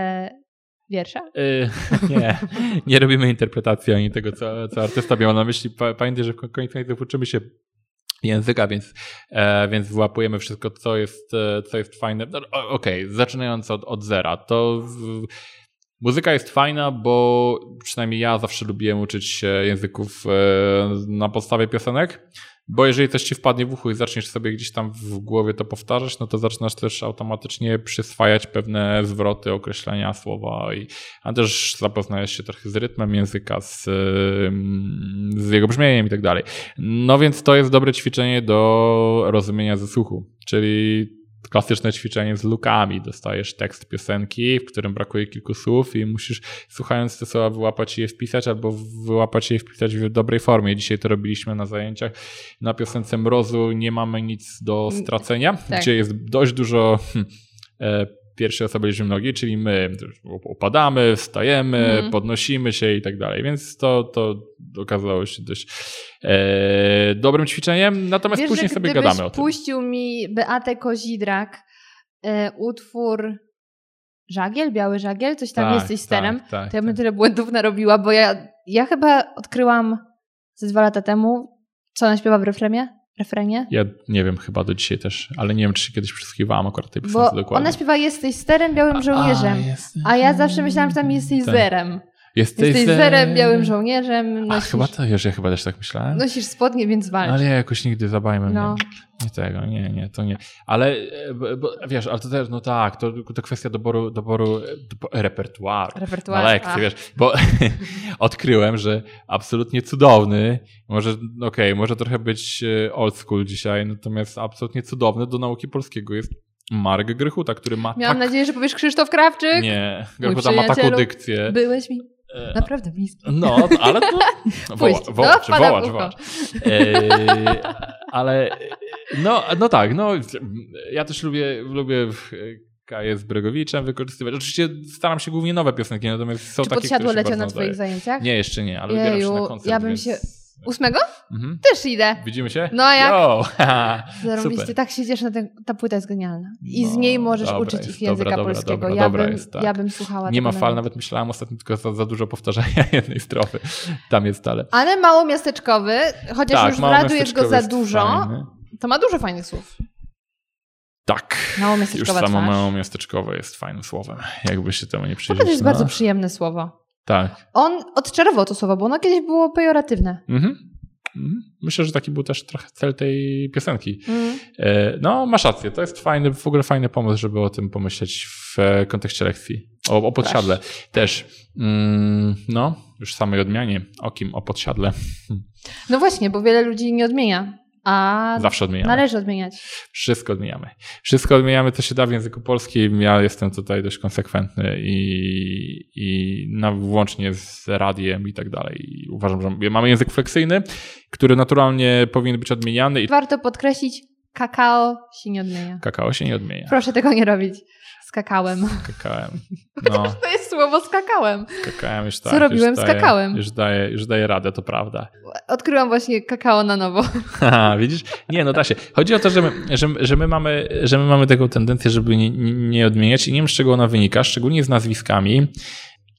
S1: wiersza?
S2: Y, nie, nie robimy interpretacji ani tego, co, co artysta miał na myśli. Pa- Pamiętaj, że w końcu końców uczymy się języka, więc, e, więc wyłapujemy wszystko, co jest, e, co jest fajne. No, Okej, zaczynając od, od zera, to w, muzyka jest fajna, bo przynajmniej ja zawsze lubiłem uczyć się języków e, na podstawie piosenek. Bo jeżeli coś ci wpadnie w ucho i zaczniesz sobie gdzieś tam w głowie to powtarzać, no to zaczynasz też automatycznie przyswajać pewne zwroty, określenia, słowa, i, a też zapoznajesz się trochę z rytmem języka, z, z jego brzmieniem i tak dalej. No więc to jest dobre ćwiczenie do rozumienia ze słuchu, czyli klasyczne ćwiczenie z lukami. Dostajesz tekst piosenki, w którym brakuje kilku słów i musisz słuchając te słowa wyłapać je wpisać albo wyłapać je wpisać w dobrej formie. Dzisiaj to robiliśmy na zajęciach. Na piosence Mrozu nie mamy nic do stracenia,
S1: tak.
S2: gdzie jest dość dużo hmm, e, pierwszej osoby liczby nogi, czyli my upadamy, wstajemy,
S1: Mhm.
S2: podnosimy się i tak dalej. Więc to, to okazało się dość e, dobrym ćwiczeniem. Natomiast
S1: Wiesz,
S2: później sobie gadamy o tym.
S1: puścił mi Beatę Kozidrak e, utwór Żagiel, Biały Żagiel, coś tam
S2: Tak,
S1: jesteś sterem,
S2: tak, tak,
S1: to ja bym
S2: tak.
S1: tyle błędów narobiła, bo ja, ja chyba odkryłam ze dwa lata temu, co ona śpiewa w refrenie. Refrenie
S2: Ja nie wiem, chyba do dzisiaj też, ale nie wiem, czy się kiedyś przysłuchiwałam akurat tej piosence dokładnie.
S1: ona śpiewa Jesteś sterem, białym żołnierzem.
S2: jest-
S1: A ja zawsze myślałam, że tam jesteś
S2: Tak.
S1: zerem.
S2: Jesteś,
S1: Jesteś
S2: zerem.
S1: zerem, białym żołnierzem,
S2: A
S1: nosisz,
S2: chyba to, już ja chyba też tak myślałem.
S1: nosisz spodnie, więc walcz.
S2: Ale ja jakoś nigdy za bajmem
S1: No.
S2: nie, nie tego, nie, nie, to nie. Ale e, bo, wiesz, ale to też, no tak, to, to kwestia doboru, doboru do, repertuaru.
S1: Repertuar.
S2: Na lekcję,
S1: a.
S2: wiesz, bo odkryłem, że absolutnie cudowny, może, okej, może trochę być e, old school dzisiaj, natomiast absolutnie cudowny do nauki polskiego jest Marek Grychuta, który ma
S1: Miałam
S2: tak...
S1: nadzieję, że powiesz Krzysztof Krawczyk.
S2: Nie, Grychuta ma taką dykcję.
S1: Byłeś mi naprawdę bliski.
S2: no, ale to. Woła, wołacz,
S1: No,
S2: wołacz, wołacz. E, ale no, no tak, no ja też lubię, lubię Kaję z Bregowiczem wykorzystywać. Oczywiście staram się głównie nowe piosenki, natomiast są
S1: Czy
S2: takie, które się
S1: leciał na twoich zajęciach?
S2: Nie, jeszcze nie, ale wybieram się na koncert.
S1: ja bym
S2: więc...
S1: się- Ósmego?
S2: Mhm.
S1: Też idę.
S2: Widzimy się?
S1: No jak? Zarobiście, tak się cieszę, na ten, ta płyta jest genialna. I
S2: No,
S1: z niej możesz
S2: dobra
S1: uczyć ich języka
S2: dobra,
S1: polskiego.
S2: dobra,
S1: ja,
S2: dobra
S1: bym,
S2: jest, tak.
S1: ja bym słuchała
S2: Nie ma fal,
S1: na-
S2: nawet myślałem ostatnio tylko za, za dużo powtarzania jednej strofy. Tam jest ale.
S1: Ale mało miasteczkowy, chociaż
S2: tak,
S1: już jest go za dużo,
S2: fajny.
S1: to ma dużo fajnych słów.
S2: Tak.
S1: Mało
S2: Już samo
S1: twarz.
S2: mało miasteczkowe jest fajnym słowem. Jakby się temu nie
S1: To
S2: przyjrzeć.
S1: też jest
S2: no.
S1: bardzo przyjemne słowo.
S2: Tak.
S1: On odczarował to słowo, bo ono kiedyś było pejoratywne.
S2: Mhm. Mhm. Myślę, że taki był też trochę cel tej piosenki.
S1: Mm.
S2: E, No, masz rację. To jest fajny, w ogóle fajny pomysł, żeby o tym pomyśleć w e, kontekście lekcji. O, o podsiadle też. Mm, no, już samej odmianie. O kim? O podsiadle.
S1: No właśnie, bo wiele ludzi nie odmienia. A
S2: Zawsze odmieniamy.
S1: należy odmieniać.
S2: Wszystko odmieniamy. Wszystko odmieniamy, co się da w języku polskim. Ja jestem tutaj dość konsekwentny i, i na, włącznie z radiem i tak dalej. I uważam, że mamy język fleksyjny, który naturalnie powinien być odmieniany
S1: Warto podkreślić, kakao się nie odmienia.
S2: kakao się nie odmienia.
S1: Proszę tego nie robić z kakałem.
S2: Kakałem. No,
S1: To jest słowo z kakałem.
S2: kakałem już tak.
S1: Co robiłem
S2: już
S1: z
S2: daję-
S1: kakałem?
S2: Już daję, już daję radę, to prawda.
S1: Odkryłam właśnie kakao na nowo.
S2: Haha, widzisz? Nie, no da się. Chodzi o to, że my, że, że my, mamy, że my mamy taką tendencję, żeby nie, nie odmieniać i nie wiem, z czego ona wynika, szczególnie z nazwiskami.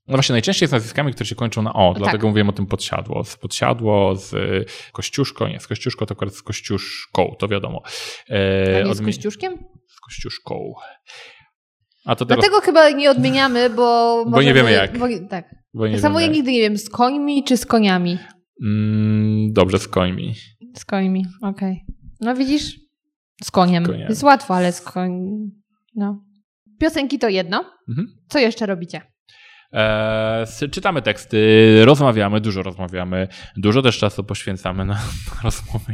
S2: No właśnie, najczęściej z nazwiskami, które się kończą na o, dlatego
S1: tak.
S2: mówiłem o tym podsiadło. Z podsiadło, z y, kościuszko, nie, z kościuszko to akurat z kościuszką, to wiadomo.
S1: A
S2: E,
S1: z kościuszkiem?
S2: z kościuszką. A to teraz,
S1: Dlatego chyba nie odmieniamy, bo...
S2: Bo nie wiemy jak.
S1: Bo, tak.
S2: bo nie
S1: tak samo
S2: wiem
S1: ja
S2: jak.
S1: nigdy nie wiem, z końmi czy z koniami?
S2: Mm, dobrze, z końmi.
S1: Z końmi, okej. No widzisz? Z koniem.
S2: Z koniem.
S1: Jest łatwo, ale z koń... No. Piosenki to jedno.
S2: Mhm.
S1: Co jeszcze robicie?
S2: E, czytamy teksty, rozmawiamy, dużo rozmawiamy, dużo też czasu poświęcamy na,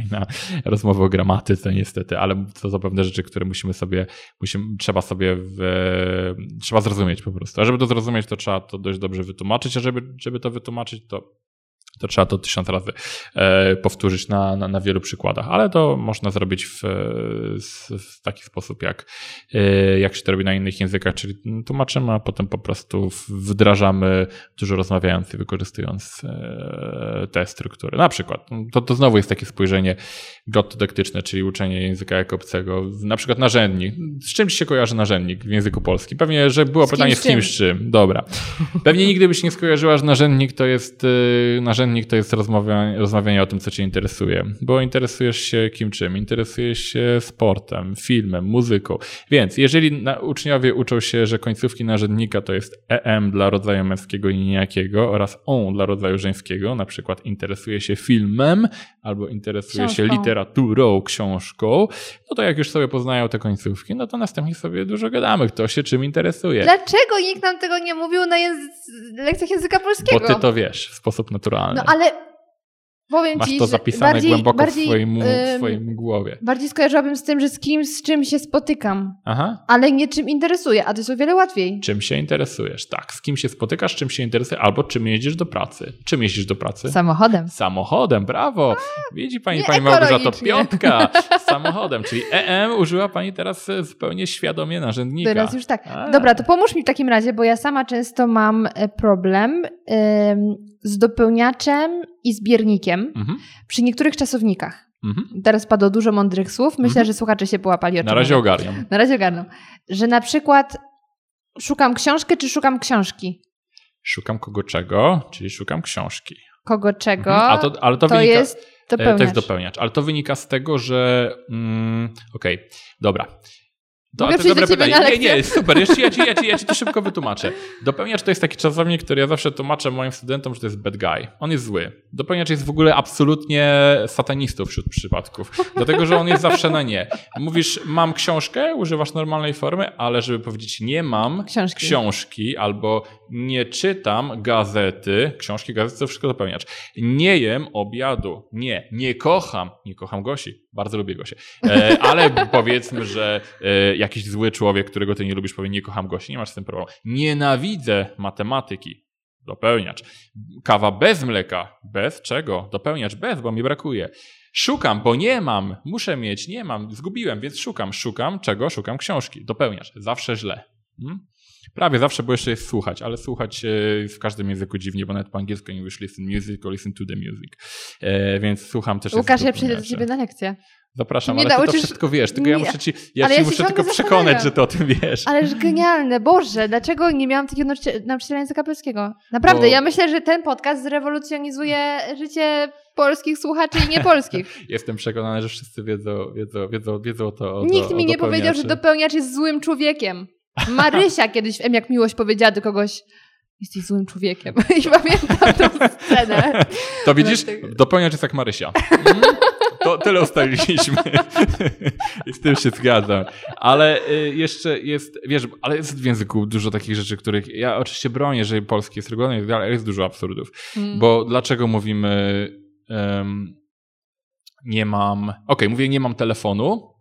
S2: i na rozmowę o gramatyce niestety, ale to są pewne rzeczy, które musimy sobie, musimy, trzeba sobie w, trzeba zrozumieć po prostu. A żeby to zrozumieć, to trzeba to dość dobrze wytłumaczyć, a żeby, żeby to wytłumaczyć, to to trzeba to tysiąc razy e, powtórzyć na, na, na wielu przykładach, ale to można zrobić w, w, w taki sposób, jak, e, jak się to robi na innych językach, czyli tłumaczymy, a potem po prostu wdrażamy, dużo rozmawiając i wykorzystując e, te struktury. Na przykład, to, to znowu jest takie spojrzenie glottodektyczne, czyli uczenie języka jako obcego, na przykład narzędnik. Z czym się kojarzy narzędnik w języku polskim? Pewnie, że było
S1: Z
S2: pytanie z kimś czym. Dobra. Pewnie nigdy byś nie skojarzyła, że narzędnik to jest, y, narzędnik to jest rozmawianie, rozmawianie o tym, co cię interesuje. Bo interesujesz się kim czym? Interesujesz się sportem, filmem, muzyką. Więc jeżeli na, uczniowie uczą się, że końcówki narzędnika to jest EM dla rodzaju męskiego i nijakiego oraz ON dla rodzaju żeńskiego, na przykład interesuje się filmem albo interesuje się
S1: Książką.
S2: literaturą, książką, no to jak już sobie poznają te końcówki, no to następnie sobie dużo gadamy, kto się czym interesuje.
S1: Dlaczego nikt nam tego nie mówił na języ- lekcjach języka polskiego?
S2: Bo ty to wiesz w sposób naturalny.
S1: No ale powiem
S2: Masz
S1: ci,
S2: to zapisane
S1: bardziej,
S2: głęboko
S1: bardziej,
S2: w, swoim, w swoim głowie.
S1: Bardziej skojarzyłabym z tym, że z kimś, z czym się spotykam,
S2: Aha.
S1: ale nie czym interesuje, a to jest o wiele łatwiej.
S2: Czym się interesujesz? Tak. Z kim się spotykasz, czym się interesuje, albo czym jeździsz do pracy. Czym jeździsz do pracy?
S1: Samochodem.
S2: Samochodem, brawo! Widzi pani, pani Małgorzato, piątka samochodem, czyli EM użyła pani teraz e, zupełnie świadomie narzędnika.
S1: Teraz już tak.
S2: A.
S1: Dobra, to pomóż mi w takim razie, bo ja sama często mam e, problem ym, z dopełniaczem i zbiernikiem
S2: Mhm,
S1: przy niektórych czasownikach.
S2: mhm.
S1: Teraz padło dużo mądrych słów. Myślę,
S2: Mhm.
S1: że słuchacze się połapali o
S2: Na razie ogarniam.
S1: Na razie ogarną. Że na przykład szukam książkę, czy szukam książki?
S2: Szukam kogo czego, czyli szukam książki.
S1: Kogo czego?
S2: Mhm. A to, ale to,
S1: to
S2: wynika...
S1: jest dopełniacz.
S2: To jest dopełniacz, ale to wynika z tego, że. Mm, Okej, dobra. To,
S1: Mogę
S2: to
S1: do
S2: dobre
S1: ciebie
S2: pytanie.
S1: na
S2: Nie, nie, super. Jeszcze ja ci, ja, ci, ja ci to szybko wytłumaczę. Dopełniacz to jest taki czasownik, który ja zawsze tłumaczę moim studentom, że to jest bad guy. On jest zły. Dopełniacz jest w ogóle absolutnie satanistą wśród przypadków. Dlatego, że on jest zawsze na nie. Mówisz, mam książkę, używasz normalnej formy, ale żeby powiedzieć nie mam
S1: Książki.
S2: książki albo nie czytam gazety, książki, gazety to wszystko dopełniacz. Nie jem obiadu. Nie, nie kocham. Nie kocham Gosi. Bardzo lubię Gosię. E, ale powiedzmy, że e, jakiś zły człowiek, którego ty nie lubisz, powie nie kocham Gosi. Nie masz z tym problemu. Nienawidzę matematyki. Dopełniacz. Kawa bez mleka. Bez czego? Dopełniacz bez, bo mi brakuje. Szukam, bo nie mam. Muszę mieć, nie mam. Zgubiłem, więc szukam. Szukam czego? Szukam książki. Dopełniacz. Zawsze źle. Hmm? Prawie zawsze, bo jeszcze jest słuchać, ale słuchać e, w każdym języku dziwnie, bo nawet po angielsku nie mówisz listen music or listen to the music. E, więc słucham też.
S1: Łukasz, ja przyjdę do ciebie na lekcję.
S2: Zapraszam, ale ty to
S1: nauczysz-
S2: wszystko wiesz, tylko ja
S1: Nie,
S2: muszę ci, ja
S1: ale
S2: ci
S1: ja
S2: muszę tylko przekonać, że ty o tym wiesz.
S1: Ależ genialne, Boże, dlaczego nie miałam takiego nauczyciela, języka polskiego? Naprawdę,
S2: Bo-
S1: ja myślę, że ten podcast zrewolucjonizuje życie polskich słuchaczy i niepolskich.
S2: Jestem przekonany, że wszyscy wiedzą, wiedzą, wiedzą, wiedzą to
S1: Nikt
S2: do,
S1: mi nie powiedział, że dopełniacz jest złym człowiekiem. Marysia kiedyś w M jak miłość powiedziała do kogoś jesteś złym człowiekiem. I pamiętam tą scenę.
S2: To widzisz,
S1: Dlatego-
S2: dopełniacz jest jak Marysia. To tyle ustaliliśmy. I z tym się zgadzam. Ale y, jeszcze jest, wiesz, ale jest w języku dużo takich rzeczy, których ja oczywiście bronię, że polski jest regularny i tak dalej, ale jest dużo absurdów.
S1: Mm.
S2: Bo dlaczego mówimy em, nie mam, okej, mówię nie mam telefonu,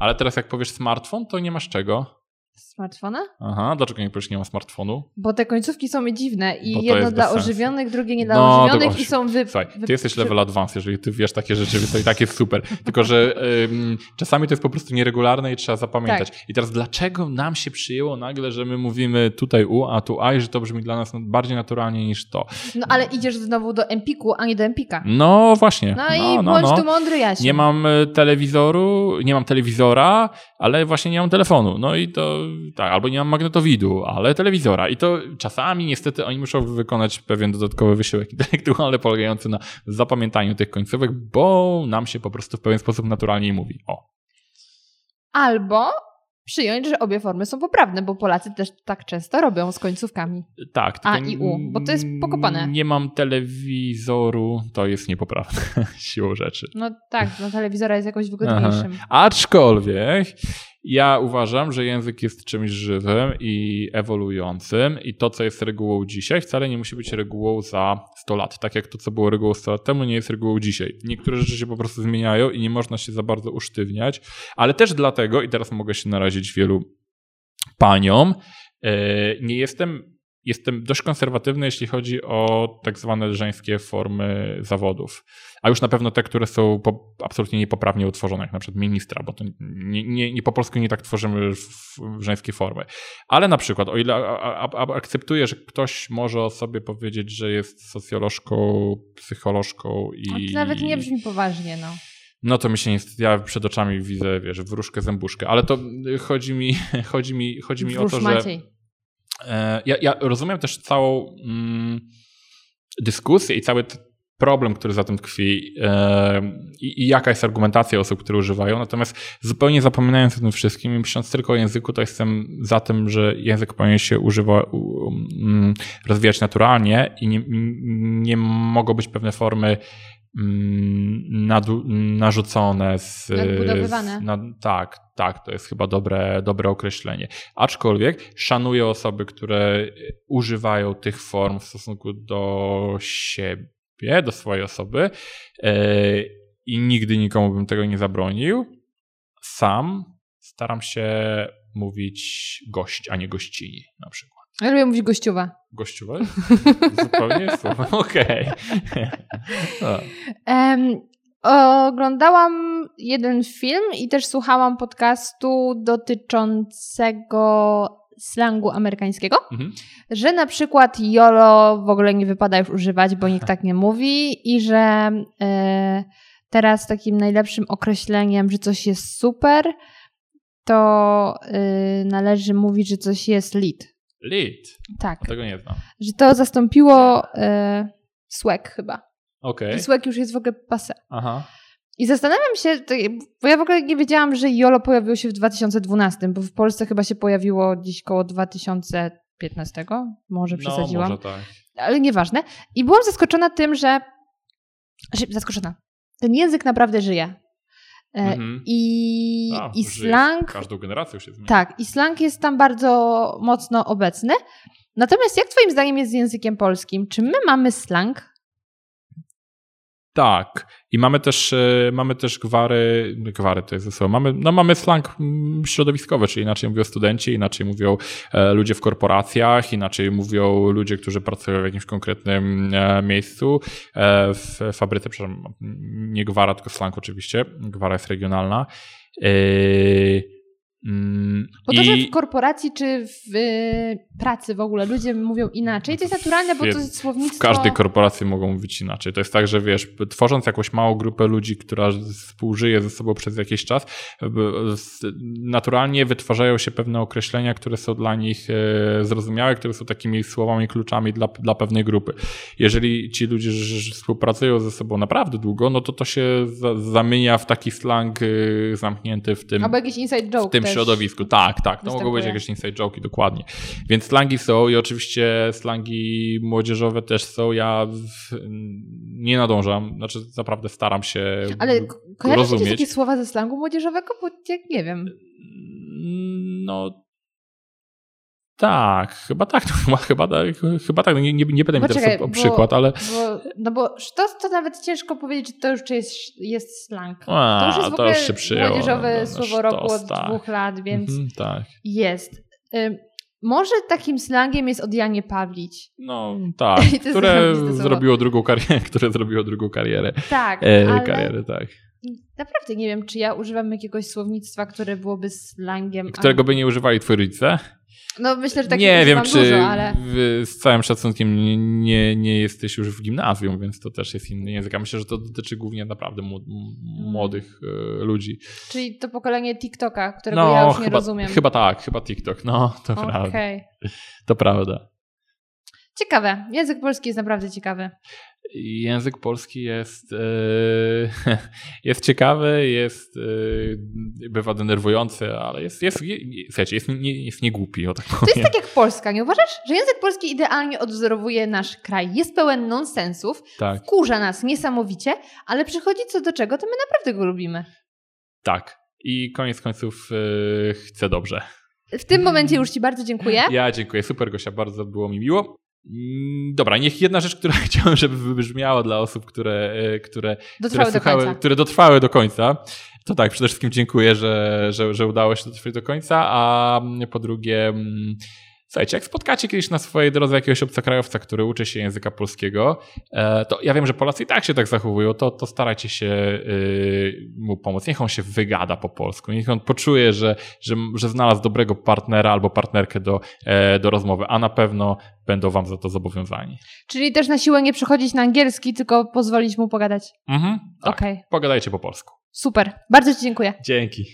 S2: ale teraz jak powiesz smartfon, to nie masz czego.
S1: Smartfona?
S2: Aha, dlaczego nie nie mam smartfonu?
S1: Bo te końcówki są mi dziwne i
S2: Bo
S1: jedno dla
S2: sensu.
S1: ożywionych, drugie nie dla
S2: No,
S1: ożywionych
S2: to-
S1: i są wy...
S2: Słuchaj,
S1: wy-
S2: ty jesteś
S1: przy-
S2: level advanced, jeżeli ty wiesz takie rzeczy, to i tak jest super. Tylko, że ym, czasami to jest po prostu nieregularne i trzeba zapamiętać.
S1: Tak.
S2: I teraz dlaczego nam się przyjęło nagle, że my mówimy tutaj U, a tu A i że to brzmi dla nas bardziej naturalnie niż to?
S1: No ale idziesz znowu do Empiku, a nie do Empika.
S2: No właśnie.
S1: No, i bądź tu mądry Jasiu.
S2: Nie mam y, telewizoru, nie mam telewizora, ale właśnie nie mam telefonu. No i to tak, albo nie mam magnetowidu, ale telewizora. I to czasami niestety oni muszą wykonać pewien dodatkowy wysiłek intelektualny polegający na zapamiętaniu tych końcówek, bo nam się po prostu w pewien sposób naturalnie mówi. O.
S1: Albo przyjąć, że obie formy są poprawne, bo Polacy też tak często robią z końcówkami.
S2: Tak.
S1: A i U, bo to jest pokopane.
S2: Nie mam telewizoru, to jest niepoprawne siłą rzeczy.
S1: No tak, no telewizora jest jakoś
S2: Aha.
S1: wygodniejszym.
S2: Aczkolwiek ja uważam, że język jest czymś żywym i ewoluującym i to, co jest regułą dzisiaj, wcale nie musi być regułą za 100 lat. Tak jak to, co było regułą 100 lat temu, nie jest regułą dzisiaj. Niektóre rzeczy się po prostu zmieniają i nie można się za bardzo usztywniać, ale też dlatego, i teraz mogę się narazić wielu paniom, e, nie jestem Jestem dość konserwatywny, jeśli chodzi o tak zwane żeńskie formy zawodów. A już na pewno te, które są po, absolutnie niepoprawnie utworzone, jak na przykład ministra, bo to nie, nie, nie po polsku nie tak tworzymy żeńskie formy. Ale na przykład, o ile a, a, a, akceptuję, że ktoś może o sobie powiedzieć, że jest socjolożką, psycholożką i.
S1: No to nawet nie brzmi poważnie, no.
S2: No to mi się nie. Ja przed oczami widzę, wiesz, wróżkę zębuszkę. Ale to chodzi mi, chodzi mi, chodzi mi o to, że.
S1: Maciej.
S2: E, Ja, ja rozumiem też całą mm, dyskusję i cały problem, który za tym tkwi e, i, jaka jest argumentacja osób, które używają. Natomiast zupełnie zapominając o tym wszystkim i myśląc tylko o języku, to jestem za tym, że język powinien się używa, u, mm, rozwijać naturalnie i nie, nie mogą być pewne formy nadu, narzucone z,
S1: Nadbudowywane.
S2: z na, tak, tak, to jest chyba dobre, dobre określenie. Aczkolwiek szanuję osoby, które używają tych form w stosunku do siebie, do swojej osoby e, i nigdy nikomu bym tego nie zabronił. Sam staram się mówić gość, a nie gościni na przykład.
S1: Ja lubię mówić gościuwa.
S2: Gościowe? Zupełnie. Okej. No.
S1: Oglądałam jeden film i też słuchałam podcastu dotyczącego slangu amerykańskiego,
S2: Mhm.
S1: że na przykład YOLO w ogóle nie wypada już używać, bo nikt tak nie mówi i że e, teraz takim najlepszym określeniem, że coś jest super, to e, należy mówić, że coś jest lit.
S2: Lit.
S1: Tak,
S2: Tego nie znam.
S1: że to zastąpiło e, swag chyba.
S2: Okej.
S1: I swag już jest w ogóle passe.
S2: Aha.
S1: I zastanawiam się, bo ja w ogóle nie wiedziałam, że YOLO pojawiło się w 2012, bo w Polsce chyba się pojawiło gdzieś koło 2015, może przesadziłam,
S2: No, może tak.
S1: ale nieważne. I byłam zaskoczona tym, że zaskoczona. Ten język naprawdę żyje. E,
S2: Mhm.
S1: I,
S2: A,
S1: i slang,
S2: Każdą generacją się zmienia.
S1: tak, i slang jest tam bardzo mocno obecny. Natomiast jak twoim zdaniem jest z językiem polskim? Czy my mamy slang?
S2: Tak. I mamy też, e, mamy też gwary, gwary to jest słowo, mamy, no mamy slang mm, środowiskowy, czyli inaczej mówią studenci, inaczej mówią e, ludzie w korporacjach, inaczej mówią ludzie, którzy pracują w jakimś konkretnym e, miejscu, w fabryce, przepraszam, nie gwara, tylko slang oczywiście, gwara jest regionalna. Mm,
S1: Bo to,
S2: i-
S1: że w korporacji czy w y, pracy w ogóle ludzie mówią inaczej, to jest naturalne, bo to jest
S2: W
S1: słownictwo...
S2: każdej korporacji mogą mówić inaczej. To jest tak, że wiesz, tworząc jakąś małą grupę ludzi, która współżyje ze sobą przez jakiś czas, naturalnie wytwarzają się pewne określenia, które są dla nich e, zrozumiałe, które są takimi słowami, kluczami dla, dla pewnej grupy. Jeżeli ci ludzie współpracują ze sobą naprawdę długo, no to to się za, zamienia w taki slang e, zamknięty w tym,
S1: Albo jakiś inside joke
S2: w tym
S1: też.
S2: Środowisku. Tak, tak. To mogą być jakieś inside joke'i, dokładnie. Więc slangi są i oczywiście slangi młodźieżowe też są. Ja nie nadążam, znaczy naprawdę staram się
S1: Ale
S2: rozumieć.
S1: takie słowa ze slangu młodzieżowego? Bo jak nie wiem.
S2: No tak, chyba tak, chyba, chyba, tak, chyba tak. Nie, nie, nie będę mi teraz o, przykład, ale
S1: Bo, no bo sztos to nawet ciężko powiedzieć, że to już jest, jest slang.
S2: a,
S1: To już jest w ogóle
S2: się przyjęło.
S1: młodzieżowe
S2: no, no,
S1: słowo roku
S2: sztos,
S1: od
S2: tak.
S1: dwóch lat, więc
S2: Mhm, tak.
S1: jest. Ym, może takim slangiem jest odjanie Pawlić.
S2: No tak, które zrobiło drugą karierę, które zrobiło drugą karierę.
S1: Tak,
S2: E,
S1: ale
S2: karierę, tak.
S1: naprawdę nie wiem, czy ja używam jakiegoś słownictwa, które byłoby slangiem.
S2: Którego by nie używali twoi rodzice?
S1: No myślę, że tak
S2: nie wiem, czy
S1: dużo, ale...
S2: z całym szacunkiem nie, nie, nie jesteś już w gimnazjum, więc to też jest inny język. A myślę, że to dotyczy głównie naprawdę młodych e, ludzi.
S1: Czyli to pokolenie TikToka, którego ja już nie
S2: chyba,
S1: rozumiem.
S2: chyba tak, chyba TikTok. No, to prawda.
S1: Okej.
S2: To prawda.
S1: Ciekawe. Język polski jest naprawdę ciekawy.
S2: Język polski jest, e, jest ciekawy, jest, e, bywa denerwujący, ale jest, jest, jest, słuchajcie, jest, nie, jest niegłupi, o tak
S1: To
S2: powiem.
S1: jest tak jak Polska, nie uważasz? Że język polski idealnie odwzorowuje nasz kraj. Jest pełen nonsensów,
S2: tak,
S1: kurza nas niesamowicie, ale przychodzi co do czego, to my naprawdę go lubimy.
S2: tak. I koniec końców e, chcę dobrze.
S1: W tym momencie już Ci bardzo dziękuję.
S2: Ja dziękuję, super Gosia, bardzo było mi miło. Mm, Dobra, niech jedna rzecz, która chciałem, żeby wybrzmiała dla osób, które, e, które,
S1: Dotrwały
S2: które,
S1: do końca.
S2: które dotrwały do końca. To tak, przede wszystkim dziękuję, że, że, że udało się dotrwać do końca, a po drugie, mm, słuchajcie, jak spotkacie kiedyś na swojej drodze jakiegoś obcokrajowca, który uczy się języka polskiego, e, to ja wiem, że Polacy i tak się tak zachowują, to, to starajcie się y, mu pomóc. Niech on się wygada po polsku, niech on poczuje, że, że, że znalazł dobrego partnera albo partnerkę do, e, do rozmowy, a na pewno będą wam za to zobowiązani.
S1: Czyli też na siłę nie przechodzić na angielski, tylko pozwolić mu pogadać.
S2: Mhm, tak.
S1: Okej,
S2: Pogadajcie po polsku.
S1: super. Bardzo Ci dziękuję.
S2: Dzięki.